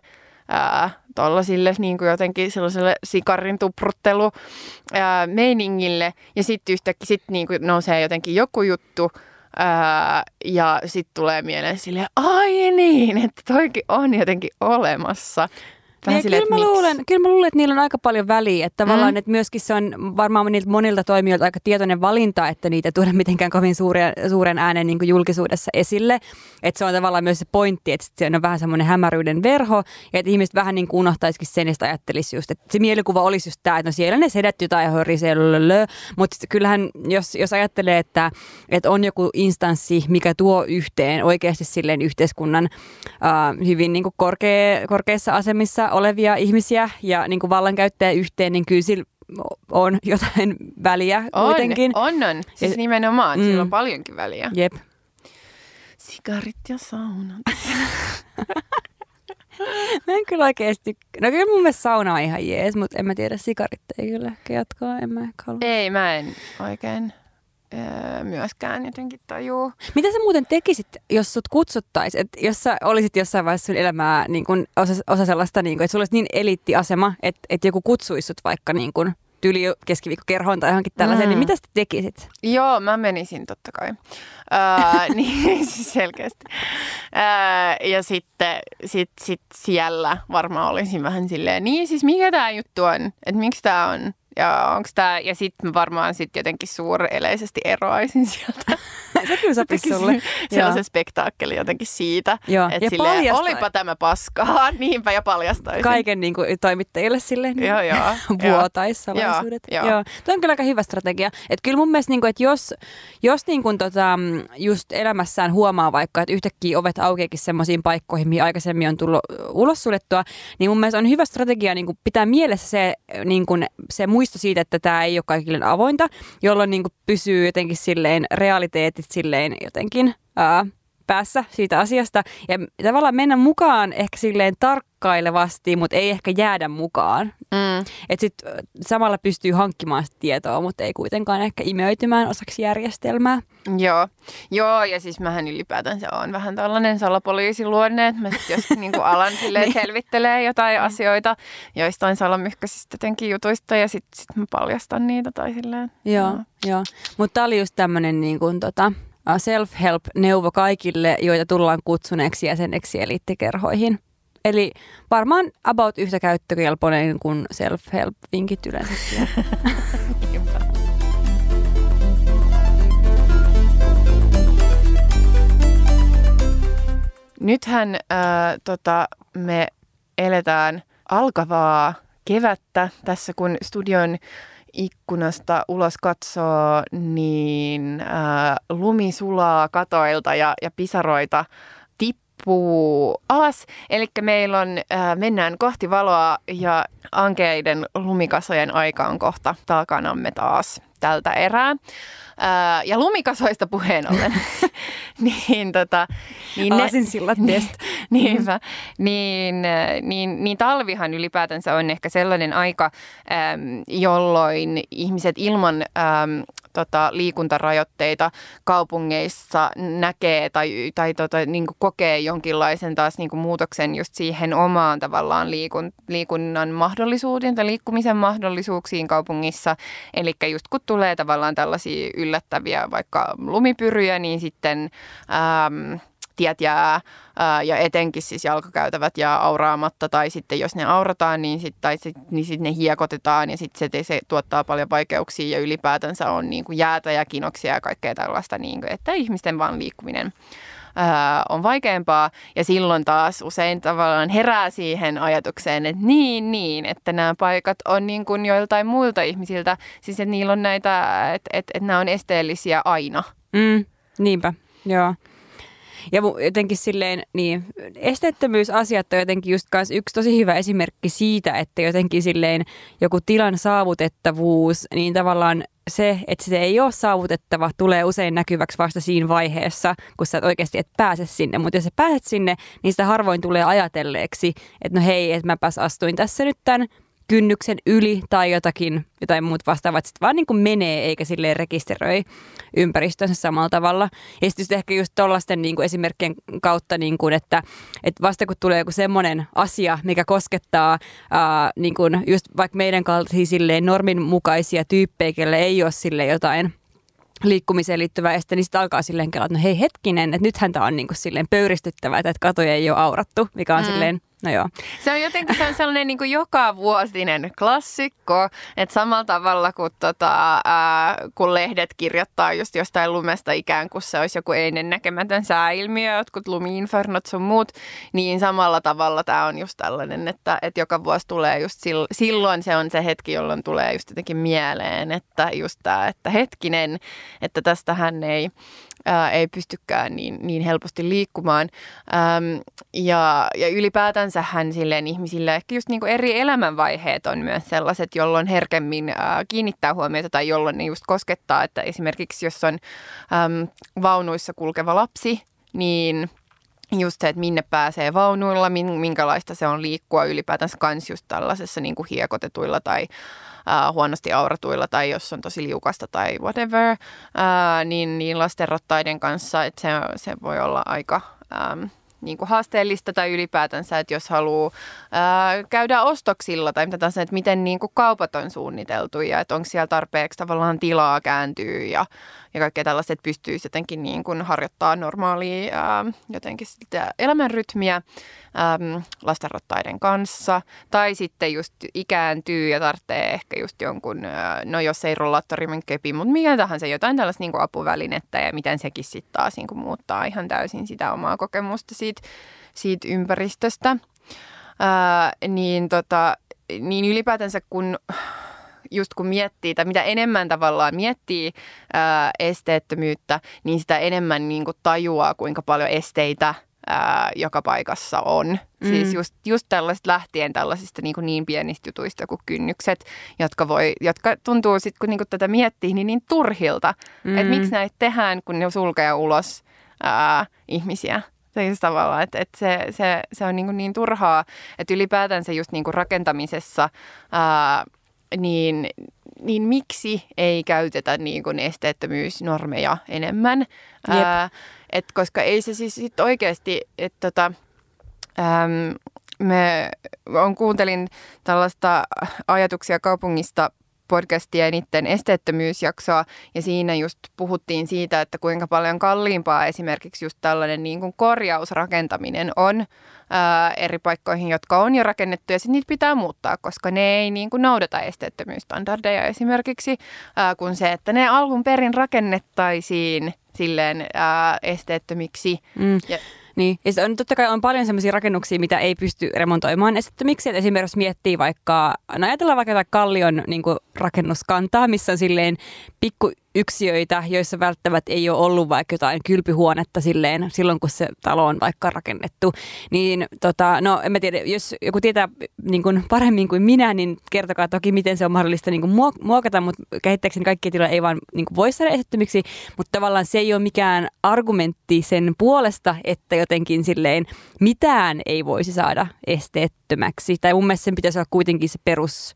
tuollaisille niin kuin jotenkin sellaiselle sikarin tupruttelu ää, meiningille. Ja sitten yhtäkkiä sit niin kuin nousee jotenkin joku juttu, ää, ja sitten tulee mieleen silleen, ai niin, että toikin on jotenkin olemassa. Vähän Ja silleen, kyllä, mä että miksi? luulen, kyllä mä luulen, että niillä on aika paljon väliä. Että tavallaan, Mm. että myöskin se on varmaan niiltä monilta toimijoilta aika tietoinen valinta, että niitä ei tuoda [LAUGHS] mitenkään kovin suuren, suuren äänen niin kuin julkisuudessa esille. Että se on tavallaan myös se pointti, että se on vähän semmoinen hämäryyden verho, ja että ihmiset vähän niin kuin unohtaisikin sen, sitä ajattelisi just, että se mielikuva olisi just tämä, että no siellä ne sedät jotain hörisee, mutta kyllähän jos, jos ajattelee, että, että on joku instanssi, mikä tuo yhteen oikeasti silleen yhteiskunnan äh, hyvin niin kuin korkea, korkeissa asemissa olevia ihmisiä ja niin kuin vallankäyttäjä yhteen, niin kyllä sillä on jotain väliä On, kuitenkin. on, on. Siis Ja- nimenomaan, Mm. sillä on paljonkin väliä. Jep. Sikarit ja saunat. [LAUGHS] Mä en kyllä oikeasti, no kyllä mun mielestä sauna on ihan jees, mutta en mä tiedä, sikarit ei kyllä ehkä jatkaa, en mä ehkä halua. Ei, mä en oikein öö, myöskään jotenkin tajuu. Mitä sä muuten tekisit, jos sut kutsuttaisiin, että jos sä olisit jossain vaiheessa sun elämää niin kun osa, osa sellaista, niin kun, että sulla olisi niin eliittiasema, että, että joku kutsuisi sut vaikka niin kun, tyyli keskiviikkokerhoon tai johonkin tällaiseen, Mm. niin mitä sä tekisit? Joo, mä menisin totta kai. Öö, [LAUGHS] niin, siis selkeästi. Öö, ja sitten sit, sit siellä varmaan olisin vähän silleen, niin siis mikä tämä juttu on? Että miksi tämä on? Ja onks tää, ja sitten varmaan sit jotenkin suureleisesti eroaisin [LAUGHS] sieltä. Se kyllä sopisi sulle. Sellaisen spektaakkeli jotenkin siitä. Joo, Et ja silleen, paljastaa olipa tämä paskaa, [LAUGHS] niinpä ja paljastaisin. kaiken niin kuin, toimittajille silleen niin Joo, joo. [LAUGHS] vuotaissalaisuudet. Joo, Joo, joo. Tuo on kyllä aika hyvä strategia. Et kyllä mun mielestä, niin kuin, että jos, jos niin kuin, tota, mm, just elämässään huomaa vaikka, että yhtäkkiä ovet aukeakin semmoisiin paikkoihin, mihin aikaisemmin on tullut ulos suljettua, niin mun mielestä on hyvä strategia niin kuin pitää mielessä se, niin kuin, se muisto siitä, että tämä ei ole kaikille avointa, jolloin niin kuin, pysyy jotenkin silleen realiteetit silleen jotenkin ää, päässä siitä asiasta. Ja tavallaan mennä mukaan ehkä silleen tarkkailevasti, mutta ei ehkä jäädä mukaan. Mm. Että sitten samalla pystyy hankkimaan sitä tietoa, mutta ei kuitenkaan ehkä imeytymään osaksi järjestelmää. Joo. Joo, ja siis mähän ylipäätään se on vähän tällainen salapoliisiluonne, että mä sit jos [LAUGHS] niinku alan silleen Niin. selvittelee jotain asioita joistain salamyhkäisistä jotenkin jutuista ja sitten sit mä paljastan niitä tai silleen. Joo, joo. Mutta tämä oli just tämmöinen niin kuin, tota, self-help-neuvo kaikille, joita tullaan kutsuneeksi jäseneksi eliittikerhoihin. Eli varmaan about yhtä käyttökelpoinen kuin self-help-vinkit yleensä. [LAUGHS] Nythän äh, tota, me eletään alkavaa kevättä tässä, kun studion ikkunasta ulos katsoo, niin äh, lumi sulaa katoilta ja, ja pisaroita tippuu alas. Eli meillä on, äh, mennään kohti valoa ja ankeiden lumikasojen aika on kohta takanamme taas tältä erää. Ää, ja lumikasoista puheen ollen, [LAUGHS] niin, tota, niin ne. [LAUGHS] [LAUGHS] Niinpä. Niin, äh, niin, niin talvihan ylipäätänsä on ehkä sellainen aika, äm, jolloin ihmiset ilman äm, tota, liikuntarajoitteita kaupungeissa näkee tai, tai tota, niin kuin kokee jonkinlaisen taas niin kuin muutoksen just siihen omaan tavallaan liikun, liikunnan mahdollisuuteen tai liikkumisen mahdollisuuksiin kaupungissa. Eli just kun tulee tavallaan tällaisia yllättäviä vaikka lumipyryjä, niin sitten... Äm, tiet jää ää, ja etenkin siis jalkakäytävät jää auraamatta tai sitten jos ne aurataan, niin sitten sit, niin sit ne hiekotetaan ja sitten se, se tuottaa paljon vaikeuksia ja ylipäätänsä on niin kuin jäätä ja kinoksia ja kaikkea tällaista, niin kuin, että ihmisten vaan liikkuminen ää, on vaikeampaa ja silloin taas usein tavallaan herää siihen ajatukseen, että niin, niin, että nämä paikat on niin kuin joiltain muilta ihmisiltä, siis että niillä on näitä, että, että, että nämä on esteellisiä aina. Mm, niinpä, joo. Ja jotenkin silleen, niin, esteettömyysasiat on jotenkin just kans yksi tosi hyvä esimerkki siitä, että jotenkin silleen joku tilan saavutettavuus, niin tavallaan se, että se ei ole saavutettava, tulee usein näkyväksi vasta siinä vaiheessa, kun sä et oikeasti et pääse sinne. Mutta jos sä pääset sinne, niin sitä harvoin tulee ajatelleeksi, että no hei, että mäpäs astuin tässä nyt tämän kynnyksen yli tai jotakin, jotain muut vastaavat, sitten vaan niin kuin menee eikä silleen rekisteröi ympäristönsä samalla tavalla. Ja sitten ehkä just tuollaisten niin kuin esimerkkien kautta, niin kuin, että, että vasta kun tulee joku semmoinen asia, mikä koskettaa ää, niin kuin just vaikka meidän kaltaisia silleen normin mukaisia tyyppejä, kelle ei ole sille jotain liikkumiseen liittyvää este, niin sitten alkaa silleen kelaa, että no hei hetkinen, että nythän tämä on niin kuin silleen pöyristyttävää, että katoja ei ole aurattu, mikä on Mm. mm. silleen No joo. Se on jotenkin se on sellainen niin kuin joka vuosinen klassikko, että samalla tavalla kuin tota, ää, kun lehdet kirjoittaa just jostain lumesta ikään kuin se olisi joku ennen näkemätön sääilmiö, jotkut lumiinfernot sun muut, niin samalla tavalla tämä on just tällainen, että, että joka vuosi tulee just silloin se on se hetki, jolloin tulee just jotenkin mieleen, että just tämä, että hetkinen, että tästähän ei ää, ei pystykään niin, niin helposti liikkumaan. Äm, ja, ja ylipäätänsä hän silleen ihmisille ehkä just niin kuin eri elämänvaiheet on myös sellaiset, jolloin herkemmin ää, kiinnittää huomiota tai jolloin ne just koskettaa, että esimerkiksi jos on äm, vaunuissa kulkeva lapsi, niin just se, että minne pääsee vaunuilla, minkälaista se on liikkua ylipäätänsä kans just tällaisessa niin kuin hiekotetuilla tai äh, huonosti auratuilla tai jos on tosi liukasta tai whatever, äh, niin, niin lastenrottaiden kanssa, että se, se voi olla aika... Ähm, niin kuin haasteellista tai ylipäätänsä, että jos haluaa ää, käydä ostoksilla tai mitä tahansa, että miten niin kuin kaupat on suunniteltu ja että onko siellä tarpeeksi tavallaan tilaa kääntyy ja, ja kaikkea tällaista, että pystyisi jotenkin niin kuin harjoittaa normaalia ää, jotenkin sitä elämänrytmiä ää, kanssa. Tai sitten just ikääntyy ja tarvitsee ehkä just jonkun, ää, no jos ei rollaattorimen kepi, mutta mikä tahansa jotain tällaista niin kuin apuvälinettä ja miten sekin sitten taas niin kuin muuttaa ihan täysin sitä omaa kokemusta siitä, siitä ympäristöstä. Ää, niin, tota, niin ylipäätänsä kun just kun miettii, tai mitä enemmän tavallaan miettii ää, esteettömyyttä, niin sitä enemmän niin kuin tajuaa, kuinka paljon esteitä ää, joka paikassa on. Mm. Siis just, just tällaiset lähtien tällaisista niin, kuin niin pienistä jutuista kuin kynnykset, jotka, voi, jotka tuntuu sitten, kun niin kuin tätä miettii, niin, niin turhilta. Mm. Että miksi näitä tehdään, kun ne sulkee ulos ää, ihmisiä. Siis tavallaan, että, että se, se, se on niin, niin turhaa, että ylipäätänsä just niin rakentamisessa ää, niin, niin miksi ei käytetä niin kuin esteettömyysnormeja enemmän? Ää, et koska ei se siis sit oikeasti, että tota, äm, me on, kuuntelin tällaista ajatuksia kaupungista podcastia ja niiden esteettömyysjaksoa ja siinä just puhuttiin siitä, että kuinka paljon kalliimpaa esimerkiksi just tällainen niin kuin korjausrakentaminen on ää, eri paikkoihin, jotka on jo rakennettu ja sitten niitä pitää muuttaa, koska ne ei niin kuin noudata esteettömyysstandardeja esimerkiksi, ää, kun se, että ne alun perin rakennettaisiin silleen ää, esteettömiksi. Mm. Ja, niin, ja on, totta kai on paljon sellaisia rakennuksia, mitä ei pysty remontoimaan esteettömiksi. Että esimerkiksi miettii vaikka, no ajatellaan vaikka Kallion niin kuin rakennuskantaa, missä on silleen pikku yksiöitä, joissa välttämättä ei ole ollut vaikka jotain kylpyhuonetta silleen, silloin, kun se talo on vaikka rakennettu. Niin tota, no en mä tiedä, jos joku tietää niin kuin paremmin kuin minä, niin kertokaa toki, miten se on mahdollista niin kuin muokata, mutta käsittääkseni kaikkia tiloja ei vaan niin kuin voi saada esittymiksi, mutta tavallaan se ei ole mikään argumentti sen puolesta, että jotenkin silleen mitään ei voisi saada esteettömäksi. Tai mun mielestä sen pitäisi olla kuitenkin se perus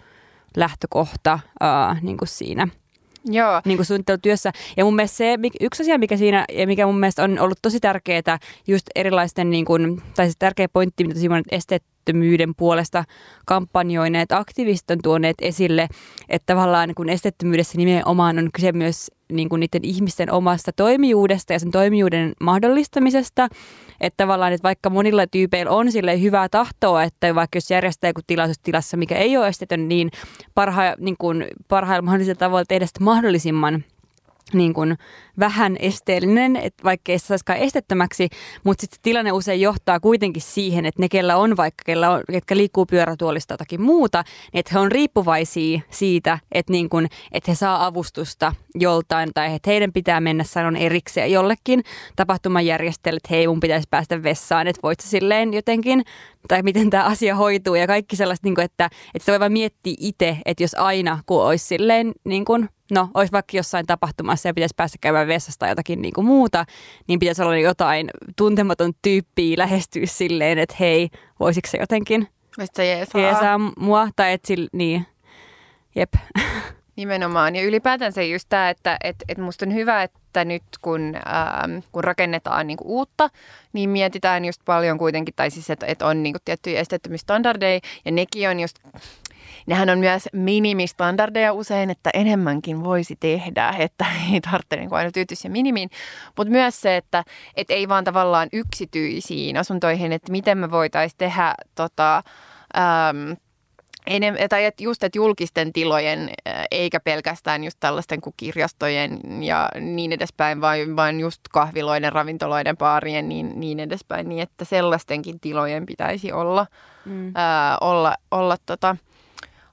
lähtökohta uh, niin kuin siinä – Joo. Niin kuin suunnittelutyössä. Ja mun mielestä se, yksi asia, mikä siinä, ja mikä mun mielestä on ollut tosi tärkeää, just erilaisten, niin kuin, tai se tärkeä pointti, mitä Simon esteettömyyden puolesta kampanjoineet aktivistit on tuoneet esille, että tavallaan kun esteettömyydessä nimenomaan on kyse myös niin kuin niiden ihmisten omasta toimijuudesta ja sen toimijuuden mahdollistamisesta. Että tavallaan, että vaikka monilla tyypeillä on sille hyvää tahtoa, että vaikka jos järjestää joku tilaisuus tilassa, mikä ei ole estetön, niin, parha, niin kuin parhailla mahdollisilla tavoilla tehdä sitä mahdollisimman niin kuin vähän esteellinen, että vaikka ei se saisikaan estettömäksi, mutta sitten tilanne usein johtaa kuitenkin siihen, että ne, kellä on vaikka, kellä on, ketkä liikkuu pyörätuolista jotakin muuta, niin että he on riippuvaisia siitä, että, niin kuin, että he saa avustusta joltain tai että heidän pitää mennä sanon erikseen jollekin tapahtumajärjestölle, että hei mun pitäisi päästä vessaan, että voit silleen jotenkin, tai miten tämä asia hoituu ja kaikki sellaista, niin kuin, että, että se voi vaan miettiä itse, että jos aina kun olisi silleen niin kuin, no, olisi vaikka jossain tapahtumassa ja pitäisi päästä käymään vessasta tai jotakin niin kuin muuta, niin pitäisi olla jotain tuntematon tyyppiä lähestyä silleen, että hei, voisiko se jotenkin se jeesaa. jeesaa mua, tai että niin, jep. [LAUGHS] Nimenomaan. Ja ylipäätään se just tämä, että et, et musta on hyvä, että nyt kun, ähm, kun rakennetaan niinku uutta, niin mietitään just paljon kuitenkin, tai siis että et on niinku tiettyjä esteettömyysstandardeja, ja nekin on just nehän on myös minimistandardeja usein, että enemmänkin voisi tehdä, että ei tarvitse niin aina tyytyä minimiin. Mutta myös se, että et ei vaan tavallaan yksityisiin asuntoihin, että miten me voitaisiin tehdä tota, äm, enem, tai et just että julkisten tilojen, eikä pelkästään just tällaisten kuin kirjastojen ja niin edespäin, vaan, vaan just kahviloiden, ravintoloiden, baarien niin, niin edespäin, niin että sellaistenkin tilojen pitäisi olla, mm. ää, olla, olla, tota,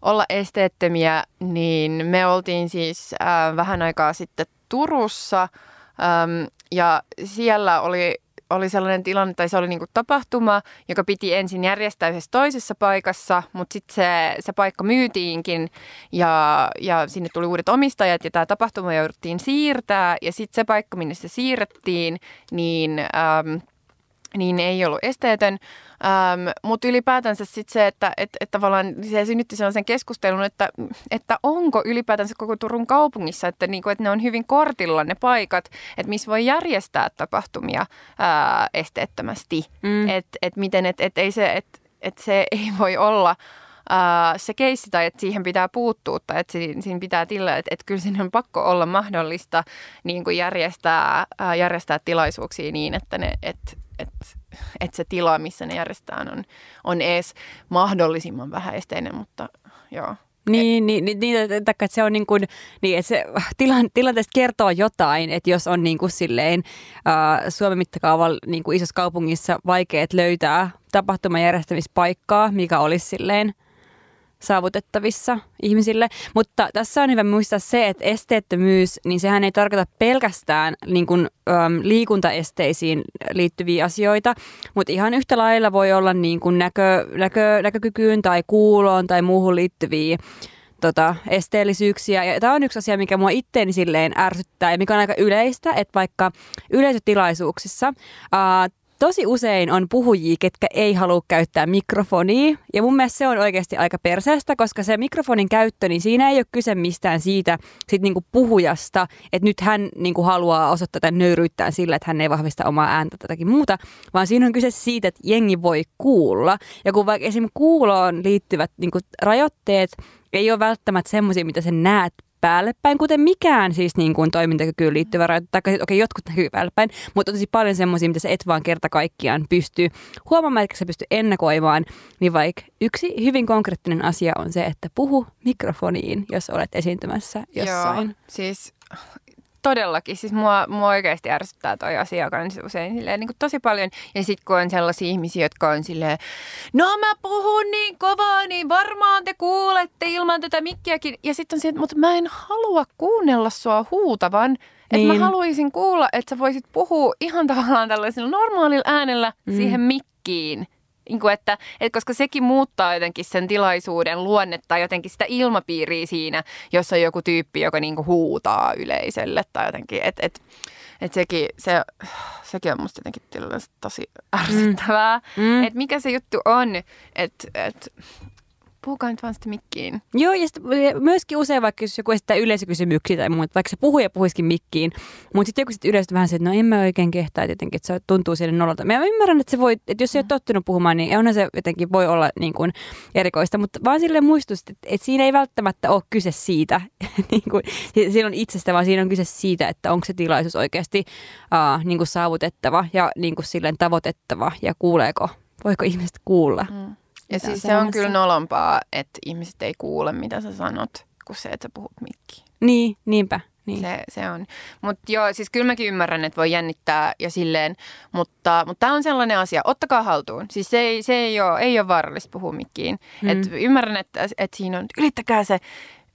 olla esteettömiä, niin me oltiin siis ää, vähän aikaa sitten Turussa äm, ja siellä oli oli sellainen tilanne, tai se oli niinku tapahtuma, joka piti ensin järjestää yhdessä toisessa paikassa, mutta sitten se, se paikka myytiinkin ja, ja sinne tuli uudet omistajat ja tämä tapahtuma jouduttiin siirtää. Ja sitten se paikka, minne se siirrettiin, niin... Ähm, niin ei ollut esteetön. Ähm, mutta ylipäätänsä sitten se, että et, et tavallaan se synnytti sellaisen keskustelun, että, että onko ylipäätänsä koko Turun kaupungissa, että, niinku, että ne on hyvin kortilla ne paikat, että missä voi järjestää tapahtumia ää, esteettömästi. Mm. Että et miten, että et ei se, että et se ei voi olla se keissi tai että siihen pitää puuttua tai että siinä, pitää tila, että, että kyllä sinne on pakko olla mahdollista niin kuin järjestää, järjestää tilaisuuksia niin, että, ne, että, että, se tila, missä ne järjestetään, on, on edes mahdollisimman vähäisteinen, mutta joo. Niin, niin, niin, niin että se on niin kuin, niin, että se tilan, tilanteesta kertoo jotain, että jos on niin kuin silleen äh, Suomen mittakaavalla niin kuin isossa kaupungissa vaikeat löytää tapahtumajärjestämispaikkaa, mikä olisi silleen – saavutettavissa ihmisille. Mutta tässä on hyvä muistaa se, että esteettömyys, niin sehän ei tarkoita pelkästään niin kuin, äm, liikuntaesteisiin liittyviä asioita, mutta ihan yhtä lailla voi olla niin kuin näkö, näkö, näkökykyyn tai kuuloon tai muuhun liittyviä tota, esteellisyyksiä. Ja tämä on yksi asia, mikä mua itteeni silleen ärsyttää ja mikä on aika yleistä, että vaikka yleisötilaisuuksissa ää, tosi usein on puhujia, ketkä ei halua käyttää mikrofonia. Ja mun mielestä se on oikeasti aika perseestä, koska se mikrofonin käyttö, niin siinä ei ole kyse mistään siitä sit niinku puhujasta, että nyt hän niinku haluaa osoittaa tämän nöyryyttään sillä, että hän ei vahvista omaa ääntä tai jotakin muuta, vaan siinä on kyse siitä, että jengi voi kuulla. Ja kun vaikka esimerkiksi kuuloon liittyvät niinku rajoitteet, ei ole välttämättä semmoisia, mitä sä näet päälle päin, kuten mikään siis niin kuin toimintakykyyn liittyvä rajoite, tai okei, okay, jotkut näkyy päälle päin, mutta on tosi paljon semmoisia, mitä sä et vaan kerta kaikkiaan pysty huomaamaan, että sä pysty ennakoimaan, niin vaikka yksi hyvin konkreettinen asia on se, että puhu mikrofoniin, jos olet esiintymässä jossain. Joo, siis todellakin. Siis mua, mua oikeasti ärsyttää toi asia kanssa usein silleen, niin kuin tosi paljon. Ja sitten kun on sellaisia ihmisiä, jotka on silleen, no mä puhun niin kovaa, niin varmaan te kuulette ilman tätä mikkiäkin. Ja sitten on silleen, mutta mä en halua kuunnella sua huutavan. Että niin. mä haluaisin kuulla, että sä voisit puhua ihan tavallaan tällaisella normaalilla äänellä mm. siihen mikkiin. Niin kuin että, että koska sekin muuttaa jotenkin sen tilaisuuden luonnetta, jotenkin sitä ilmapiiriä siinä, jos on joku tyyppi, joka niin kuin huutaa yleisölle tai jotenkin, että et, et sekin, se, sekin on musta jotenkin tosi ärsyttävää. Mm. Mm. Että mikä se juttu on, että et, puhukaa nyt vaan sitten mikkiin. Joo, ja myöskin usein vaikka jos joku esittää yleisökysymyksiä tai muuta, vaikka se puhuja puhuisikin mikkiin, mutta sitten joku sitten yleensä vähän se, että no en mä oikein kehtaa, että jotenkin, että se tuntuu siellä nollata. Mä ymmärrän, että se voi, että jos ei ole tottunut puhumaan, niin onhan se jotenkin voi olla niin kuin erikoista, mutta vaan sille muistus, että, että siinä ei välttämättä ole kyse siitä, [LAUGHS] niin kuin, siinä on itsestä, vaan siinä on kyse siitä, että onko se tilaisuus oikeasti uh, niin kuin saavutettava ja niin kuin silleen tavoitettava ja kuuleeko, voiko ihmiset kuulla. Mm. Ja siis se on kyllä nolompaa, että ihmiset ei kuule, mitä sä sanot, kuin se, että sä puhut mikkiin. Niin, niinpä. Niin. Se, se on. Mutta joo, siis kyllä mäkin ymmärrän, että voi jännittää ja silleen, mutta, mutta tämä on sellainen asia, ottakaa haltuun. Siis se ei, se ei, ole, ei ole vaarallista puhua mikkiin. Mm. Et ymmärrän, että, että siinä on, ylittäkää se,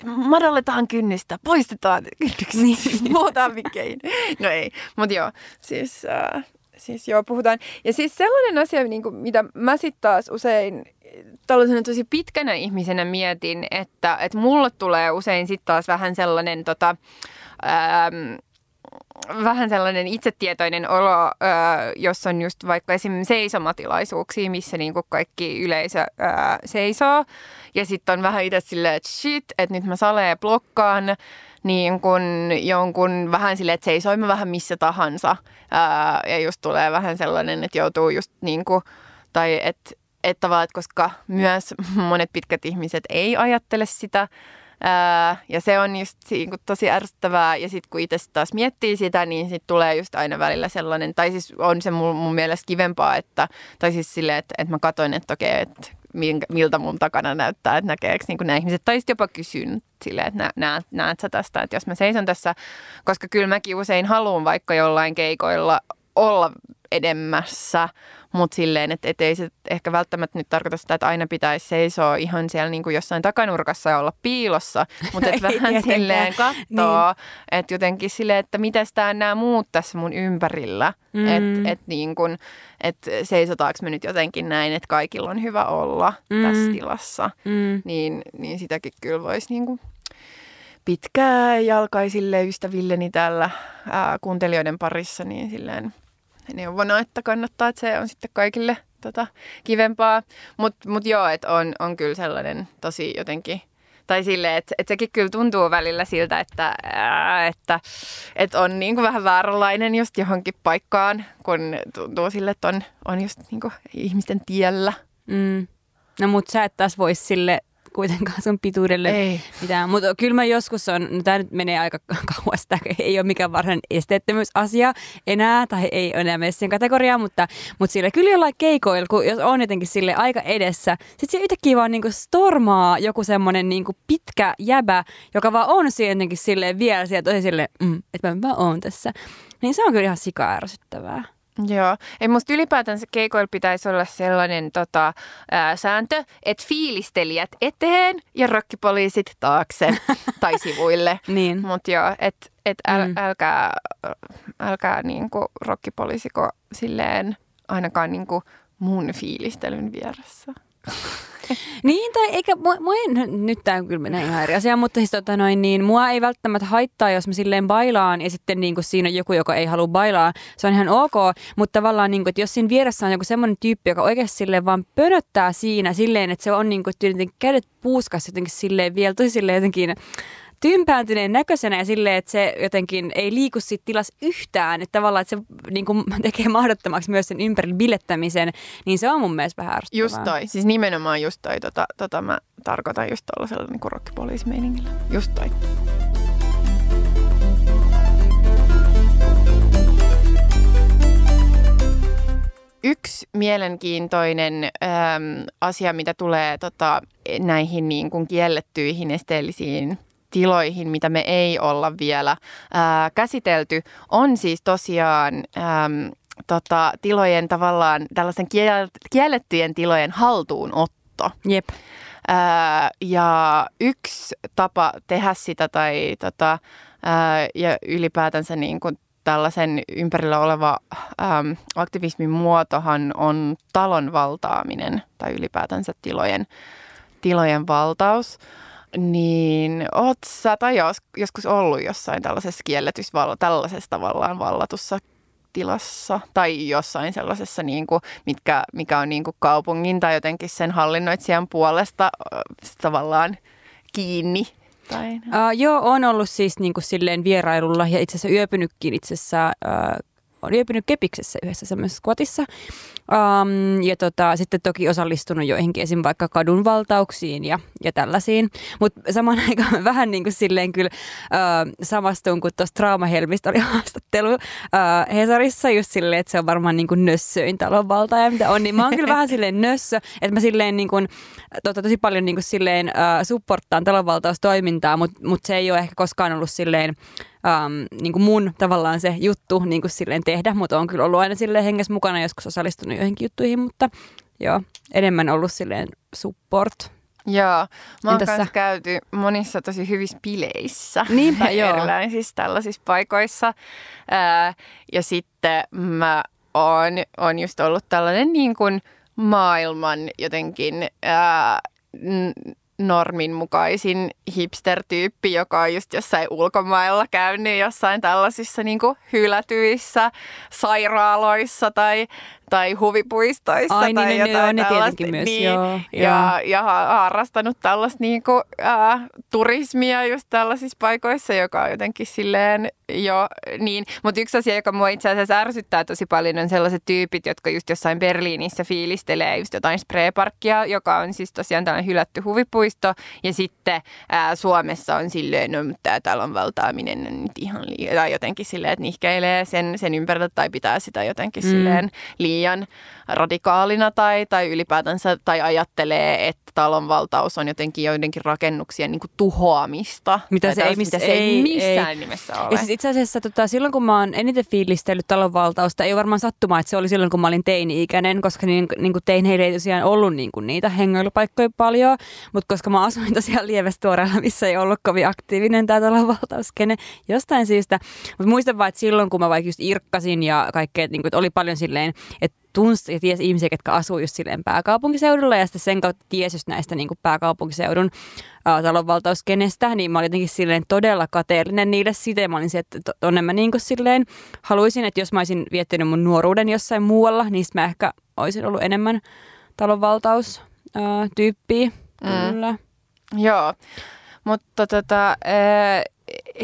madalletaan kynnistä, poistetaan kynnykset, niin. [LAUGHS] puhutaan mikkein. No ei, mutta joo, siis... Äh, siis joo, puhutaan. Ja siis sellainen asia, niin kuin, mitä mä sitten taas usein tällaisena tosi pitkänä ihmisenä mietin, että, että mulle tulee usein sitten taas vähän sellainen tota, ähm, vähän sellainen itsetietoinen olo, äh, jos on just vaikka esimerkiksi seisomatilaisuuksia, missä niin kuin kaikki yleisö äh, seisoo. Ja sitten on vähän itse silleen, että shit, että nyt mä salee blokkaan niin kun jonkun vähän silleen, että seisoimme vähän missä tahansa. Ää, ja just tulee vähän sellainen, että joutuu just niin kuin, tai että että tavallaan, että koska myös [LAUGHS] monet pitkät ihmiset ei ajattele sitä, Ää, ja se on just niin tosi ärsyttävää. Ja sitten kun itse taas miettii sitä, niin sitten tulee just aina välillä sellainen, tai siis on se mun, mun mielestä kivempaa, että, tai siis silleen, että, että mä katsoin, että okei, että miltä mun takana näyttää, että näkeekö niin nämä ihmiset. Tai sitten jopa kysyn silleen, että näet, näet sä tästä, että jos mä seison tässä, koska kyllä mäkin usein haluan vaikka jollain keikoilla olla edemmässä, mutta silleen, että et ei se ehkä välttämättä nyt tarkoita sitä, että aina pitäisi seisoa ihan siellä niin kuin jossain takanurkassa ja olla piilossa, mutta että [LAUGHS] vähän tietenkään. silleen katsoo, niin. että jotenkin silleen, että miten tämä nämä muut tässä mun ympärillä, mm. että et niin kuin, että seisotaanko me nyt jotenkin näin, että kaikilla on hyvä olla mm. tässä tilassa, mm. niin, niin sitäkin kyllä voisi niin kuin pitkää jalkaisille ystävilleni täällä ää, kuuntelijoiden parissa, niin silleen neuvona, että kannattaa, että se on sitten kaikille tota, kivempaa. Mutta mut joo, että on, on kyllä sellainen tosi jotenkin tai silleen, että, että sekin kyllä tuntuu välillä siltä, että, ää, että, että on niin kuin vähän vääränlainen just johonkin paikkaan, kun tuntuu sille, että on, on just niin kuin ihmisten tiellä. Mm. No mutta sä et taas voisi sille kuitenkaan sun pituudelle ei. mitään. Mutta kyllä mä joskus on, no tämä nyt menee aika [LAUGHS] kauas, tämä ei ole mikään varhainen esteettömyysasia enää, tai ei ole enää messin kategoriaa, mutta, mutta sille kyllä jollain keikoilla, kun jos on jotenkin sille aika edessä, sitten se yhtäkkiä vaan niinku stormaa joku semmoinen niinku pitkä jäbä, joka vaan on siinä jotenkin silleen vielä siellä tosi silleen, mm, että mä vaan oon tässä. Niin se on kyllä ihan sika ärsyttävää. Joo, ei musta ylipäätään se keikoilla pitäisi olla sellainen tota, ää, sääntö, että fiilistelijät eteen ja rokkipoliisit taakse [LAUGHS] tai sivuille. niin. Mutta joo, että et äl, mm. älkää, älkää niinku rokkipoliisiko silleen ainakaan niinku mun fiilistelyn vieressä. [LAUGHS] [LAUGHS] niin, tai eikä, mua, mua ei, nyt tämä kyllä menee ihan eri asia, mutta siis tota noin, niin mua ei välttämättä haittaa, jos mä silleen bailaan ja sitten niin kuin siinä on joku, joka ei halua bailaa. Se on ihan ok, mutta tavallaan niin kuin, että jos siinä vieressä on joku semmoinen tyyppi, joka oikeasti silleen vaan pönöttää siinä silleen, että se on niin kuin, kädet puuskas jotenkin silleen vielä tosi silleen jotenkin tympääntyneen näköisenä ja silleen, että se jotenkin ei liiku siitä tilassa yhtään. Että tavallaan, että se niin kuin, [LAUGHS] tekee mahdottomaksi myös sen ympärillä bilettämisen, niin se on mun mielestä vähän ärsyttävää. Just toi. Siis nimenomaan just toi. Tota, tota mä tarkoitan just tuollaisella niin rockipoliisimeiningillä. Just toi. Yksi mielenkiintoinen äm, asia, mitä tulee tota, näihin niin kuin kiellettyihin esteellisiin tiloihin, mitä me ei olla vielä ää, käsitelty, on siis tosiaan äm, tota, tilojen tavallaan tällaisen kiellettyjen tilojen haltuunotto. Jep. Ää, ja yksi tapa tehdä sitä tai tota, ää, ja ylipäätänsä niin kuin tällaisen ympärillä oleva äm, aktivismin muotohan on talon valtaaminen tai ylipäätänsä tilojen, tilojen valtaus. Niin, oot sä tai jos, joskus ollut jossain tällaisessa kielletysvalla, tällaisessa tavallaan vallatussa tilassa tai jossain sellaisessa, niin kuin, mitkä, mikä on niin kuin kaupungin tai jotenkin sen hallinnoitsijan puolesta tavallaan kiinni? Tai... Uh, joo, on ollut siis niin kuin silleen vierailulla ja itse asiassa yöpynytkin itse asiassa uh, on yöpynyt Kepiksessä yhdessä semmoisessa skotissa. Um, ja tota, sitten toki osallistunut joihinkin esim. vaikka kadunvaltauksiin ja, ja tällaisiin. Mutta samaan [LAUGHS] aikaan vähän niin kuin silleen kyllä uh, samastun, kun tuossa Traumahelmistä oli [LAUGHS] haastattelu uh, Hesarissa just silleen, että se on varmaan niin kuin nössöin talonvaltaaja, mitä on. Niin mä oon kyllä vähän silleen nössö, että mä silleen niin kuin, tota, tosi paljon niin kuin silleen uh, supporttaan talonvaltaustoimintaa, mutta mut se ei ole ehkä koskaan ollut silleen um, niin kuin mun tavallaan se juttu niin kuin silleen tehdä, mutta on kyllä ollut aina silleen hengessä mukana, joskus osallistunut joihinkin juttuihin, mutta joo, enemmän ollut silleen support. Joo, mä oon kanssa käyty monissa tosi hyvissä bileissä. Niinpä, [LAUGHS] joo. Erilaisissa tällaisissa paikoissa. Ää, ja sitten mä oon, oon just ollut tällainen niin kuin maailman jotenkin ää, normin mukaisin hipster-tyyppi, joka on just jossain ulkomailla käynyt jossain tällaisissa niin kuin hylätyissä sairaaloissa tai, tai huvipuistoissa Ai, tai niin, jotain joo, ne tällaista. myös, niin, joo, ja, ja ha- harrastanut tällaista niin kuin, äh, turismia just tällaisissa paikoissa, joka on jotenkin silleen jo niin. Mutta yksi asia, joka mua itse asiassa ärsyttää tosi paljon, on sellaiset tyypit, jotka just jossain Berliinissä fiilistelee just jotain sprayparkkia, joka on siis tosiaan tällainen hylätty huvipuisto. Ja sitten ää, Suomessa on silleen, no tämä talon valtaaminen on nyt ihan liian, tai jotenkin silleen, että nihkeilee sen, sen ympärillä tai pitää sitä jotenkin mm. silleen liian radikaalina tai, tai ylipäätänsä, tai ajattelee, että talonvaltaus on jotenkin joidenkin rakennuksien niin kuin tuhoamista. Mitä se ei mitä se ei, ei- missään ei. nimessä ole. Ja siis itse asiassa tota, silloin, kun mä oon eniten fiilistellyt talonvaltausta, ei ole varmaan sattumaa, että se oli silloin, kun mä olin teini-ikäinen, koska niin, niin kuin teineillä ei tosiaan ollut niin kuin niitä hengailupaikkoja paljon, mutta koska mä asuin tosiaan Lievestuoreella, missä ei ollut kovin aktiivinen tämä talonvaltauskene jostain syystä. Mutta muistan vaan, että silloin, kun mä vaikka just irkkasin ja kaikkea, niin kuin, että oli paljon silleen, että tunsi ja tiesi ihmisiä, jotka asuu just silleen pääkaupunkiseudulla ja sitten sen kautta tiesi just näistä niin kuin pääkaupunkiseudun ää, talonvaltauskenestä, niin mä olin jotenkin silleen todella kateellinen niille ja mä olin se, että to- tonne mä niin kuin silleen haluaisin, että jos mä olisin viettänyt mun nuoruuden jossain muualla, niin mä ehkä olisin ollut enemmän talonvaltaus ää, tyyppiä. Kyllä. Joo, mutta tota, äh,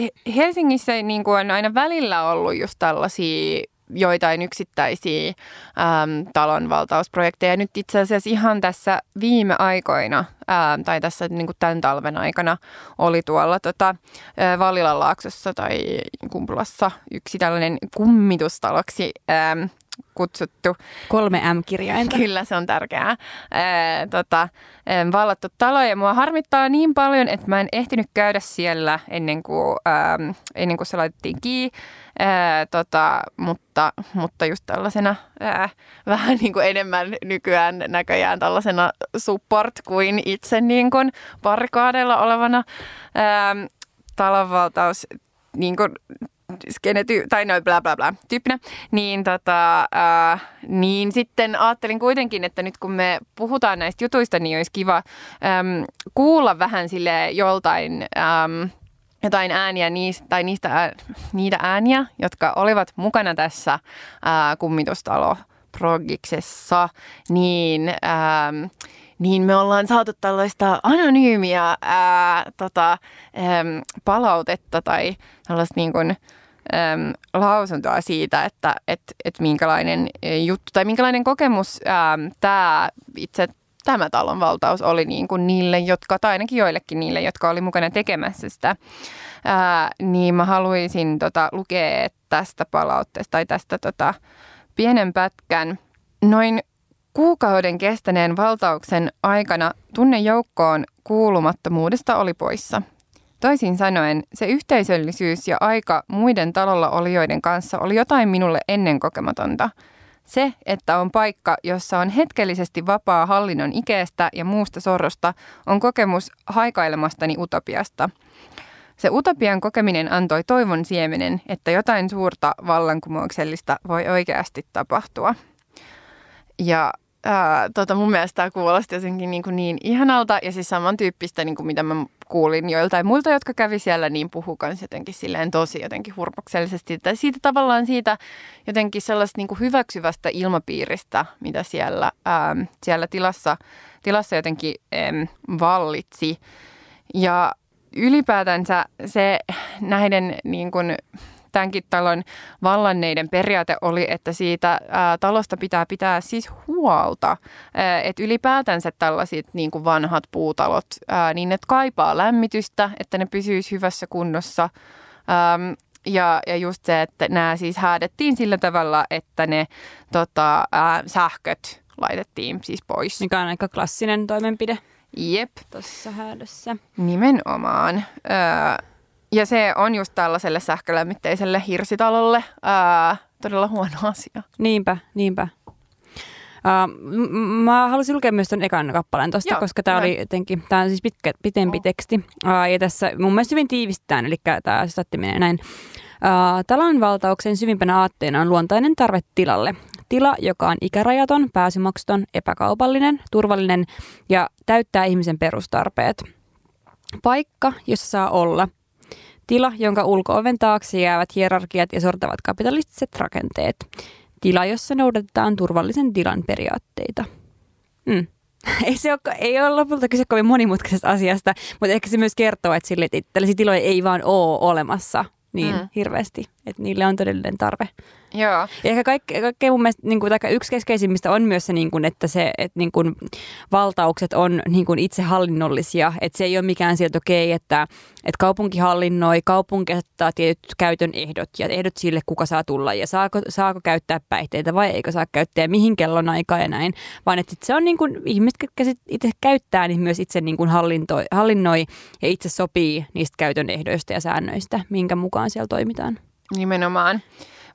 He- Helsingissä niin kuin on aina välillä ollut just tällaisia joitain yksittäisiä äm, talonvaltausprojekteja. Nyt itse asiassa ihan tässä viime aikoina, äm, tai tässä niin kuin tämän talven aikana, oli tuolla tota, ä, Vallilan laaksossa tai Kumpulassa yksi tällainen kummitustaloksi äm, kutsuttu Kolme M-kirjainta. Kyllä, se on tärkeää. Ää, tota, ää, vallattu talo ja mua harmittaa niin paljon, että mä en ehtinyt käydä siellä ennen kuin, ää, ennen kuin se laitettiin kiinni. Ää, tota, mutta, mutta just tällaisena ää, vähän niin kuin enemmän nykyään näköjään tällaisena support kuin itse niin kuin barrikaadeilla olevana. Ää, talonvaltaus niin kuin skenety, tai noin bla bla bla tyyppinä, niin, tota, ää, niin sitten ajattelin kuitenkin, että nyt kun me puhutaan näistä jutuista, niin olisi kiva äm, kuulla vähän sille joltain äm, jotain ääniä niistä, tai niistä, ää, niitä ääniä, jotka olivat mukana tässä ää, kummitustalo progiksessa, niin, ähm, niin me ollaan saatu tällaista anonyymiä ää, tota, äm, palautetta tai tällaista niin kuin, äm, lausuntoa siitä, että et, et minkälainen e, juttu tai minkälainen kokemus tämä itse tämä talon valtaus oli niin kuin niille, jotka, tai ainakin joillekin niille, jotka oli mukana tekemässä sitä, ää, niin mä haluaisin tota, lukea tästä palautteesta tai tästä tota, pienen pätkän. Noin kuukauden kestäneen valtauksen aikana tunne joukkoon kuulumattomuudesta oli poissa. Toisin sanoen, se yhteisöllisyys ja aika muiden talolla olijoiden kanssa oli jotain minulle ennen kokematonta. Se, että on paikka, jossa on hetkellisesti vapaa hallinnon ikeestä ja muusta sorrosta, on kokemus haikailemastani utopiasta. Se utopian kokeminen antoi toivon siemenen, että jotain suurta vallankumouksellista voi oikeasti tapahtua. Ja ää, tota, mun mielestä tämä kuulosti jotenkin niin, kuin niin ihanalta ja siis samantyyppistä, niin kuin mitä mä kuulin joiltain muilta, jotka kävi siellä, niin puhuu kans jotenkin silleen tosi jotenkin hurmoksellisesti. Tai siitä tavallaan siitä jotenkin sellaista niin kuin hyväksyvästä ilmapiiristä, mitä siellä, ää, siellä tilassa, tilassa jotenkin äm, vallitsi. Ja ylipäätänsä se näiden niin kuin, tämänkin talon vallanneiden periaate oli, että siitä ää, talosta pitää pitää siis huolta. Että ylipäätänsä tällaiset niin kuin vanhat puutalot, ää, niin ne kaipaa lämmitystä, että ne pysyisi hyvässä kunnossa. Äm, ja, ja just se, että nämä siis häädettiin sillä tavalla, että ne tota, ää, sähköt laitettiin siis pois. Mikä on aika klassinen toimenpide Jep. tuossa häädössä. Nimenomaan. Öö, ja se on just tällaiselle sähkölämmitteiselle hirsitalolle öö, todella huono asia. Niinpä, niinpä. Uh, m- mä halusin lukea myös tuon ekan kappaleen tuosta, Joo, koska tämä oli jotenkin, tämä on siis pitkä, pitempi Oh. teksti. Uh, ja tässä mun mielestä hyvin tiivistetään, eli tämä statti menee näin. Uh, talonvaltauksen syvimpänä aatteena on luontainen tarve tilalle. Tila, joka on ikärajaton, pääsymaksuton, epäkaupallinen, turvallinen ja täyttää ihmisen perustarpeet. Paikka, jossa saa olla. Tila, jonka ulko-oven taakse jäävät hierarkiat ja sortavat kapitalistiset rakenteet. tila, jossa noudatetaan turvallisen tilan periaatteita. Mm. [LAUGHS] ei, se ole, ei ole lopulta kyse kovin monimutkaisesta asiasta, mutta ehkä se myös kertoo, että, sille, että tällaisia tiloja ei vaan ole olemassa niin mm. hirveästi, että niille on todellinen tarve. Joo. Ja ehkä kaikke, kaikkein mun mielestä niin kuin, yksi keskeisimmistä on myös se, niin kuin, että se että niin kuin, valtaukset on niin kuin itsehallinnollisia. Että se ei ole mikään sieltä, okei, okay, että, että kaupunki hallinnoi, kaupunki asettaa tietyt käytön ehdot ja ehdot sille, kuka saa tulla ja saako, saako käyttää päihteitä vai eikö saa käyttää ja mihin kellon aikaa ja näin. Vaan että se on niin kuin, ihmiset, jotka itse käyttää, niin myös itse niin kuin hallintoi, hallinnoi ja itse sopii niistä käytön ehdoista ja säännöistä, minkä mukaan siellä toimitaan. Nimenomaan.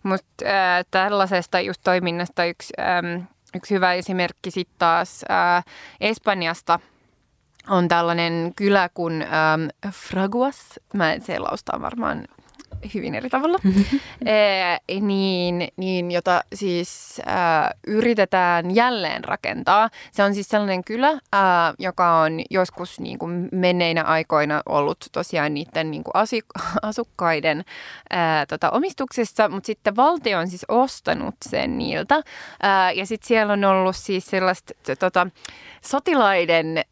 Mutta äh, tällaisesta just toiminnasta yksi, ähm, yksi hyvä esimerkki sitten taas äh, Espanjasta on tällainen kylä kuin ähm, Fraguas. Mä en se laustaa varmaan hyvin eri tavalla, [LAUGHS] e, niin, niin, jota siis ää, yritetään jälleen rakentaa. Se on siis sellainen kylä, ää, joka on joskus niin kuin menneinä aikoina ollut tosiaan niiden niin kuin [LAUGHS] asukkaiden ää, tota, omistuksessa, mutta sitten valtio on siis ostanut sen niiltä. Ää, ja sitten siellä on ollut siis sellaista tota, sotilaiden...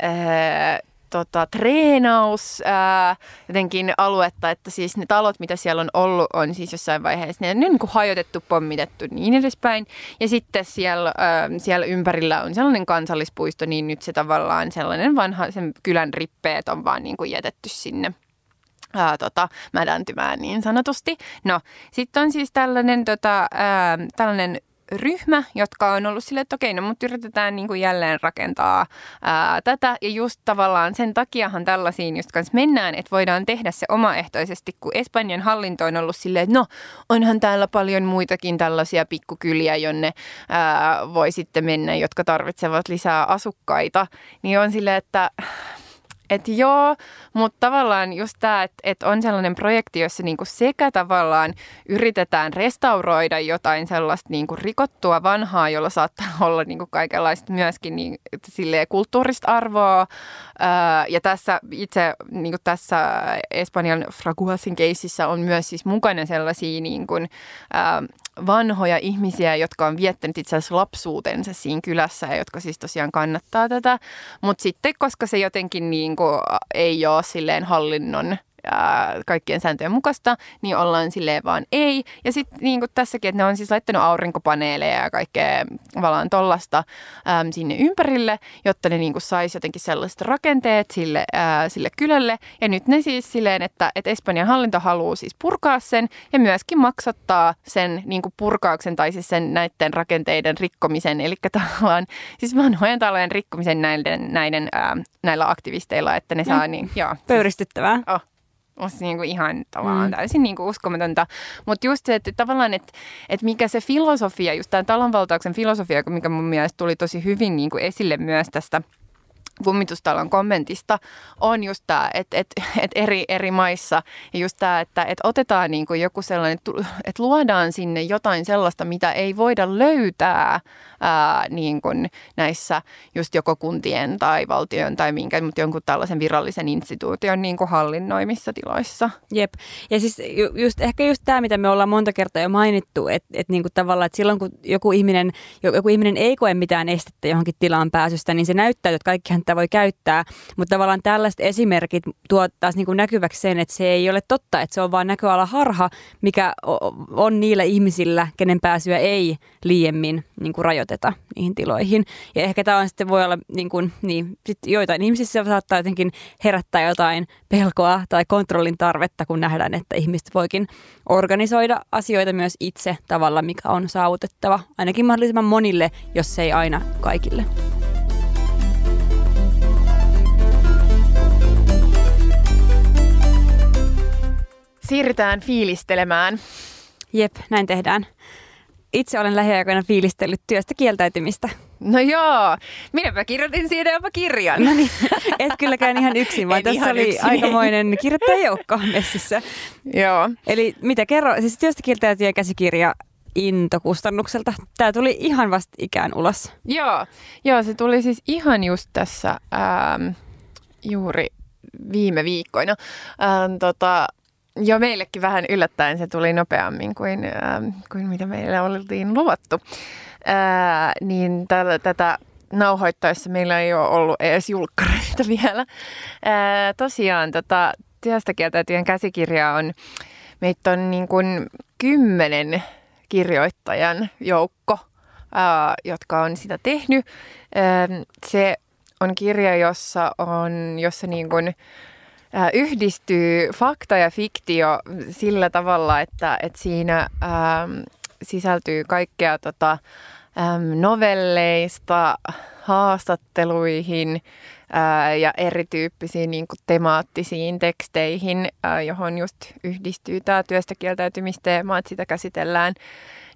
tota, treenaus ää, jotenkin aluetta, että siis ne talot, mitä siellä on ollut, on siis jossain vaiheessa, ne, on niin kuin hajotettu, pommitettu niin edespäin. Ja sitten siellä, ää, siellä ympärillä on sellainen kansallispuisto, niin nyt se tavallaan sellainen vanha, sen kylän rippeet on vaan niin kuin jätetty sinne ää, tota, mädäntymään niin sanotusti. No, sitten on siis tällainen, tota, ää, tällainen ryhmä, jotka on ollut silleen, että okei, no mutta yritetään niin kuin jälleen rakentaa ää, tätä. Ja just tavallaan sen takiahan tällaisiin just kanssa mennään, että voidaan tehdä se omaehtoisesti, kun Espanjan hallinto on ollut silleen, että no onhan täällä paljon muitakin tällaisia pikkukyliä, jonne ää, voi sitten mennä, jotka tarvitsevat lisää asukkaita. Niin on silleen, että että joo, mutta tavallaan just tämä, että et on sellainen projekti, jossa niinku sekä tavallaan yritetään restauroida jotain sellaista niinku rikottua vanhaa, jolla saattaa [LAUGHS] olla niinku kaikenlaista myöskin niin, kulttuurista arvoa. Ää, ja tässä itse niinku tässä Espanjan Fraguasin keississä on myös siis mukana sellaisia niinku, ää, vanhoja ihmisiä, jotka on viettänyt itse asiassa lapsuutensa siinä kylässä ja jotka siis tosiaan kannattaa tätä. Mutta sitten, koska se jotenkin niin kuin ei ole silleen hallinnon kaikkien sääntöjen mukaista, niin ollaan silleen vaan ei. Ja sitten niin kuin tässäkin, että ne on siis laittanut aurinkopaneeleja ja kaikkea valaan tollasta äm, sinne ympärille, jotta ne niin kuin saisi jotenkin sellaiset rakenteet sille, ää, sille kylälle. Ja nyt ne siis silleen, että, että Espanjan hallinto haluaa siis purkaa sen ja myöskin maksattaa sen niin kuin purkauksen tai siis sen näiden rakenteiden rikkomisen. Eli tavallaan siis vanhojen talojen rikkomisen näiden, näiden ää, näillä aktivisteilla, että ne saa niin, joo. Pöyristyttävää. Oh on niin kuin ihan tavallaan mm. täysin niin kuin uskomatonta. Mutta just se, että tavallaan, että, että mikä se filosofia, just tämä talonvaltauksen filosofia, mikä mun mielestä tuli tosi hyvin niin kuin esille myös tästä – kummitustalon kommentista on just tämä, että, että, että eri, eri maissa ja just tämä, että, että otetaan niin kuin joku sellainen, että luodaan sinne jotain sellaista, mitä ei voida löytää ää, niin kuin näissä just joko kuntien tai valtion tai minkä, mutta jonkun tällaisen virallisen instituution niin kuin hallinnoimissa tiloissa. Jep. Ja siis just, ehkä just tämä, mitä me ollaan monta kertaa jo mainittu, että, että niin kuin tavallaan, että silloin kun joku ihminen, joku ihminen ei koe mitään estettä johonkin tilaan pääsystä, niin se näyttää, että kaikkihan sitä voi käyttää, mutta tavallaan tällaiset esimerkit tuo taas niin kuin näkyväksi sen, että se ei ole totta, että se on vain näköala harha, mikä on niillä ihmisillä, kenen pääsyä ei liiemmin niin kuin rajoiteta niihin tiloihin. Ja ehkä tämä on sitten voi olla, niin kuin, niin, sit joitain ihmisissä saattaa jotenkin herättää jotain pelkoa tai kontrollin tarvetta, kun nähdään, että ihmiset voikin organisoida asioita myös itse tavalla, mikä on saavutettava ainakin mahdollisimman monille, jos ei aina kaikille. Siirrytään fiilistelemään. Jep, näin tehdään. Itse olen lähiaikoina fiilistellyt työstä kieltäytymistä. No joo, minäpä kirjoitin siitä jopa kirjan. No niin, [LAUGHS] et kylläkään ihan yksin, vaan [LAUGHS] en tässä oli yksin. aikamoinen kirjoittajajoukko messissä. joo. Eli mitä kerro, siis työstä kieltäytyjä käsikirja intokustannukselta. Tämä tuli ihan vasta ikään ulos. Joo, joo se tuli siis ihan just tässä ähm, juuri viime viikkoina. Ähm, tota, jo meillekin vähän yllättäen se tuli nopeammin kuin, äh, kuin mitä meille oltiin luvattu. Äh, niin täl, tätä nauhoittaessa meillä ei ole ollut edes julkkareita [LAUGHS] vielä. Ää, tosiaan tota, työstä kieltäytyjen käsikirja on, meitä on niin kuin kymmenen kirjoittajan joukko, ää, jotka on sitä tehnyt. Ää, se on kirja, jossa, on, jossa niin kuin, yhdistyy fakta ja fiktio sillä tavalla, että, että siinä ää, sisältyy kaikkea tota, novelleista haastatteluihin ää, ja erityyppisiin niin kuin temaattisiin teksteihin, ää, johon just yhdistyy tämä työstä kieltäytymisteema, että sitä käsitellään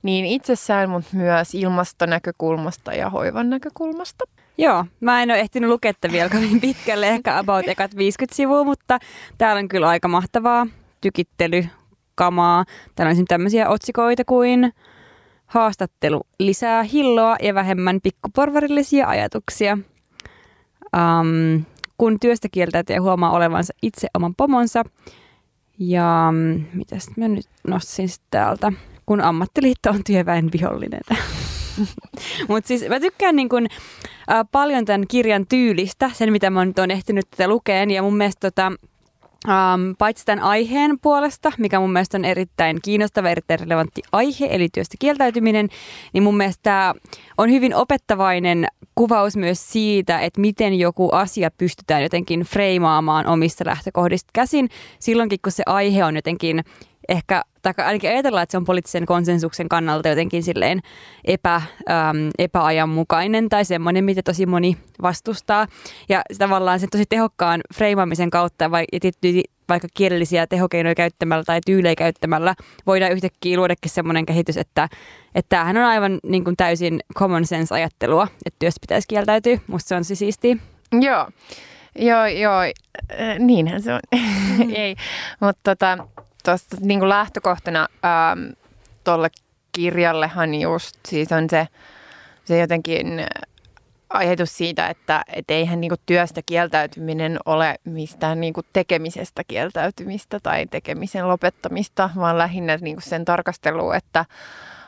niin itsessään, mutta myös ilmastonäkökulmasta ja hoivan näkökulmasta. Joo, mä en ole ehtinyt lukea vielä kovin [LAUGHS] pitkälle, ehkä about ekat 50 sivua, mutta täällä on kyllä aika mahtavaa tykittelykamaa. Täällä on tämmöisiä otsikoita kuin haastattelu lisää hilloa ja vähemmän pikkuporvarillisia ajatuksia. Um, kun työstä kieltäytyy huomaa olevansa itse oman pomonsa. Ja mm, mitä mä nyt nostin täältä, kun ammattiliitto on työväen vihollinen. [LAUGHS] [LAUGHS] Mutta siis mä tykkään niin kun, äh, paljon tämän kirjan tyylistä, sen mitä mä nyt on ehtinyt tätä lukeen. Ja mun mielestä tota, Um, paitsi tämän aiheen puolesta, mikä mun mielestä on erittäin kiinnostava, erittäin relevantti aihe, eli työstä kieltäytyminen, niin mun mielestä on hyvin opettavainen kuvaus myös siitä, että miten joku asia pystytään jotenkin freimaamaan omista lähtökohdista käsin, silloinkin kun se aihe on jotenkin ehkä, tai ainakin ajatellaan, että se on poliittisen konsensuksen kannalta jotenkin silleen epä, äm, epäajanmukainen tai semmoinen, mitä tosi moni vastustaa. Ja tavallaan sen tosi tehokkaan freimaamisen kautta vai, ja tietysti vaikka kielellisiä tehokeinoja käyttämällä tai tyylejä käyttämällä voidaan yhtäkkiä luodakin semmoinen kehitys, että, että tämähän on aivan niin kuin täysin common sense ajattelua, että työstä pitäisi kieltäytyä. Musta se on siis siistiä. Joo, joo, joo, äh, niinhän se on. [LAUGHS] Mm. Ei, mutta tota, tuosta niin lähtökohtana ähm, tuolle kirjallehan just siis on se, se jotenkin ajatus siitä, että et eihän niinku työstä kieltäytyminen ole mistään niinku tekemisestä kieltäytymistä tai tekemisen lopettamista, vaan lähinnä niinku sen tarkastelu, että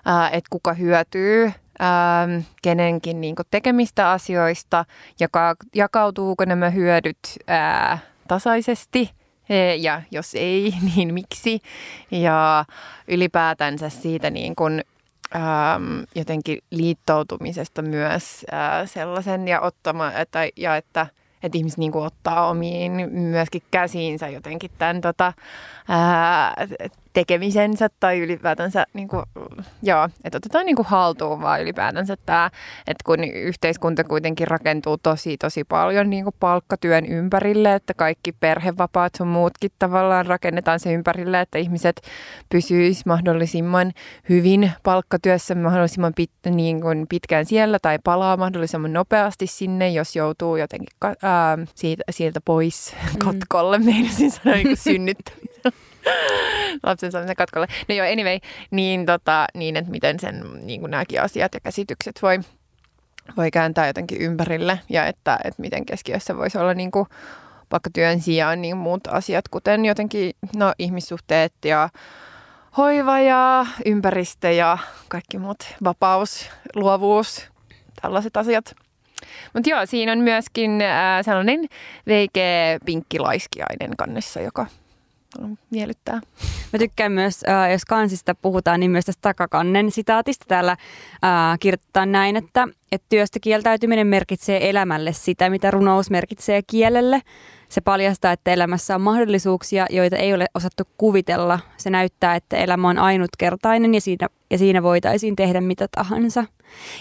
ää, et kuka hyötyy ää, kenenkin niinku tekemistä asioista, jaka, jakautuuko nämä hyödyt ää, tasaisesti ja jos ei, [LAUGHS] niin miksi. Ja ylipäätänsä siitä niin kuin, ähm, jotenkin liittoutumisesta myös äh, sellaisen ja, ottama, että, ja että, että ihmiset niin kuin ottaa omiin myöskin käsiinsä jotenkin tämän tota, ää, tekemisensä tai ylipäätänsä, niin kuin, joo, että otetaan niin kuin haltuun vaan ylipäätänsä tämä, että kun yhteiskunta kuitenkin rakentuu tosi tosi paljon niin kuin palkkatyön ympärille, että kaikki perhevapaat sun muutkin tavallaan rakennetaan se ympärille, että ihmiset pysyis mahdollisimman hyvin palkkatyössä mahdollisimman pit, niin kuin pitkään siellä tai palaa mahdollisimman nopeasti sinne, jos joutuu jotenkin ää, siitä, sieltä pois mm. katkolle, meinasin sanoa [LAUGHS] niin synnyttämisellä [LAUGHS] lapsen saamisen katkolle. No joo, anyway, niin, tota, niin että miten sen niin kuin nämäkin asiat ja käsitykset voi, voi kääntää jotenkin ympärille ja että, että miten keskiössä voisi olla niin kuin työn sijaan niin muut asiat, kuten jotenkin no, ihmissuhteet ja hoiva ja ympäristö ja kaikki muut, vapaus, luovuus, tällaiset asiat. Mutta joo, siinä on myöskin äh, sellainen veikeä pinkkilaiskiainen kannessa, joka miellyttää. Mä tykkään myös, äh, jos kansista puhutaan, niin myös tästä takakannen sitaatista. Täällä äh, kirjoitetaan näin, että, että työstä kieltäytyminen merkitsee elämälle sitä, mitä runous merkitsee kielelle. Se paljastaa, että elämässä on mahdollisuuksia, joita ei ole osattu kuvitella. Se näyttää, että elämä on ainutkertainen ja siinä, ja siinä voitaisiin tehdä mitä tahansa.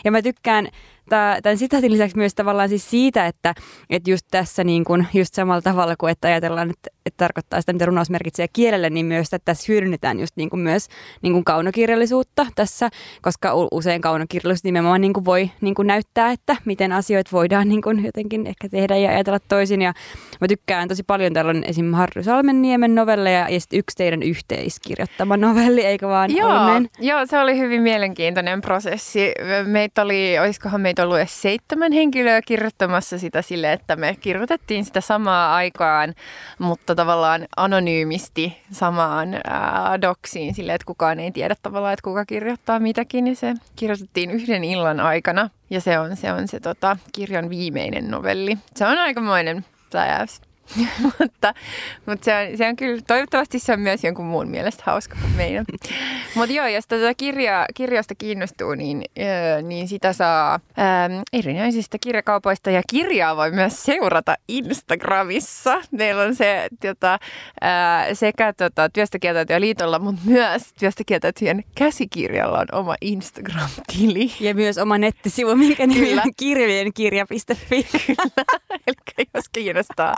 Ja mä tykkään tämän sitaatin lisäksi myös tavallaan siis siitä, että, että just tässä niin kuin, just samalla tavalla kuin että ajatellaan, että, että tarkoittaa sitä, mitä runaus merkitsee kielelle, niin myös että tässä hyödynnetään just niin kuin myös niin kuin kaunokirjallisuutta tässä, koska usein kaunokirjallisuus nimenomaan niin kuin voi niin kuin näyttää, että miten asioita voidaan niin kuin jotenkin ehkä tehdä ja ajatella toisin. Ja mä tykkään tosi paljon, täällä on esim. Harry Salmenniemen novelleja ja sitten yksi teidän yhteiskirjoittama novelli, eikä vaan joo? Joo, se oli hyvin mielenkiintoinen prosessi. Meitä oli, olisikohan meitä ollut edes seitsemän henkilöä kirjoittamassa sitä sille, että me kirjoitettiin sitä samaa aikaan, mutta tavallaan anonyymisti samaan ää, doksiin sille, että kukaan ei tiedä tavallaan, että kuka kirjoittaa mitäkin. Niin se kirjoitettiin yhden illan aikana ja se on se, on se tota, kirjan viimeinen novelli. Se on aikamoinen pläjäys. [LAUGHS] mutta mutta se, on, se on kyllä, toivottavasti se on myös jonkun muun mielestä hauska kuin meidän. [LAUGHS] mutta joo, jos tätä kirjaa, kirjasta kiinnostuu, niin, äh, niin sitä saa äh, erinäisistä kirjakaupoista. Ja kirjaa voi myös seurata Instagramissa. Meillä on se tota, äh, sekä tota, työstä liitolla, mutta myös työstä käsikirjalla on oma Instagram-tili. Ja myös oma nettisivu, minkä nimi on kirjeenkirja.fi. Kyllä, [LAUGHS] eli jos kiinnostaa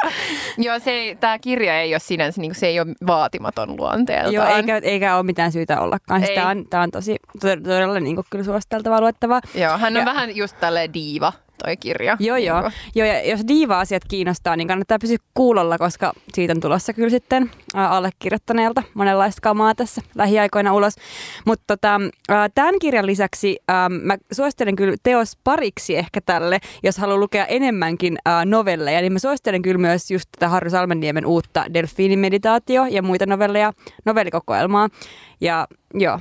[LAUGHS] Joo, se tämä kirja ei ole sinänsä, niin se ei ole vaatimaton luonteeltaan. Joo, eikä, eikä ole mitään syytä ollakaan. Tämä on, tämä on tosi todella niin kuin, kyllä suositeltavaa luettavaa. Joo, hän on ja, vähän just tälle diiva toi kirja. Joo, niin joo. joo ja jos diiva-asiat kiinnostaa, niin kannattaa pysyä kuulolla, koska siitä on tulossa kyllä sitten allekirjoittaneelta monenlaista kamaa tässä lähiaikoina ulos. Mutta tota, tämän kirjan lisäksi ä, mä suosittelen kyllä teos pariksi ehkä tälle, jos haluaa lukea enemmänkin novelleja, niin mä suosittelen kyllä myös just tätä Harry Salmenniemen uutta Delfiinimeditaatio ja muita novelleja, novellikokoelmaa. Ja joo,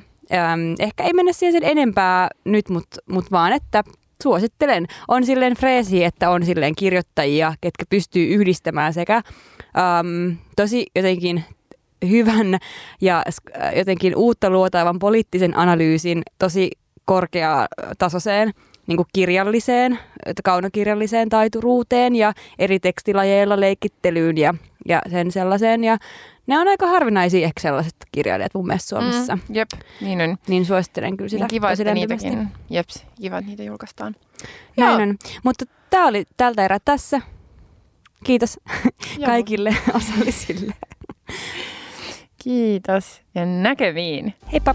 ehkä ei mennä siihen sen enempää nyt, mutta mut vaan, että suosittelen. On silleen freesi, että on silleen kirjoittajia, ketkä pystyy yhdistämään sekä äm, tosi jotenkin hyvän ja jotenkin uutta luotaavan poliittisen analyysin tosi korkeatasoiseen niin kuin kirjalliseen, kaunokirjalliseen taituruuteen ja eri tekstilajeilla leikittelyyn ja, ja sen sellaiseen. Ja ne on aika harvinaisia ehkä sellaiset kirjailijat mun mielestä Suomessa. Mm, jep, niin on. Niin suosittelen kyllä sitä. Niin kiva, että niitäkin, jeps, kiva, että niitä julkaistaan. Näin on. Mutta tämä oli tältä erää tässä. Kiitos kaikille [LAUGHS] osallisille. Kiitos ja näkemiin. Heippa!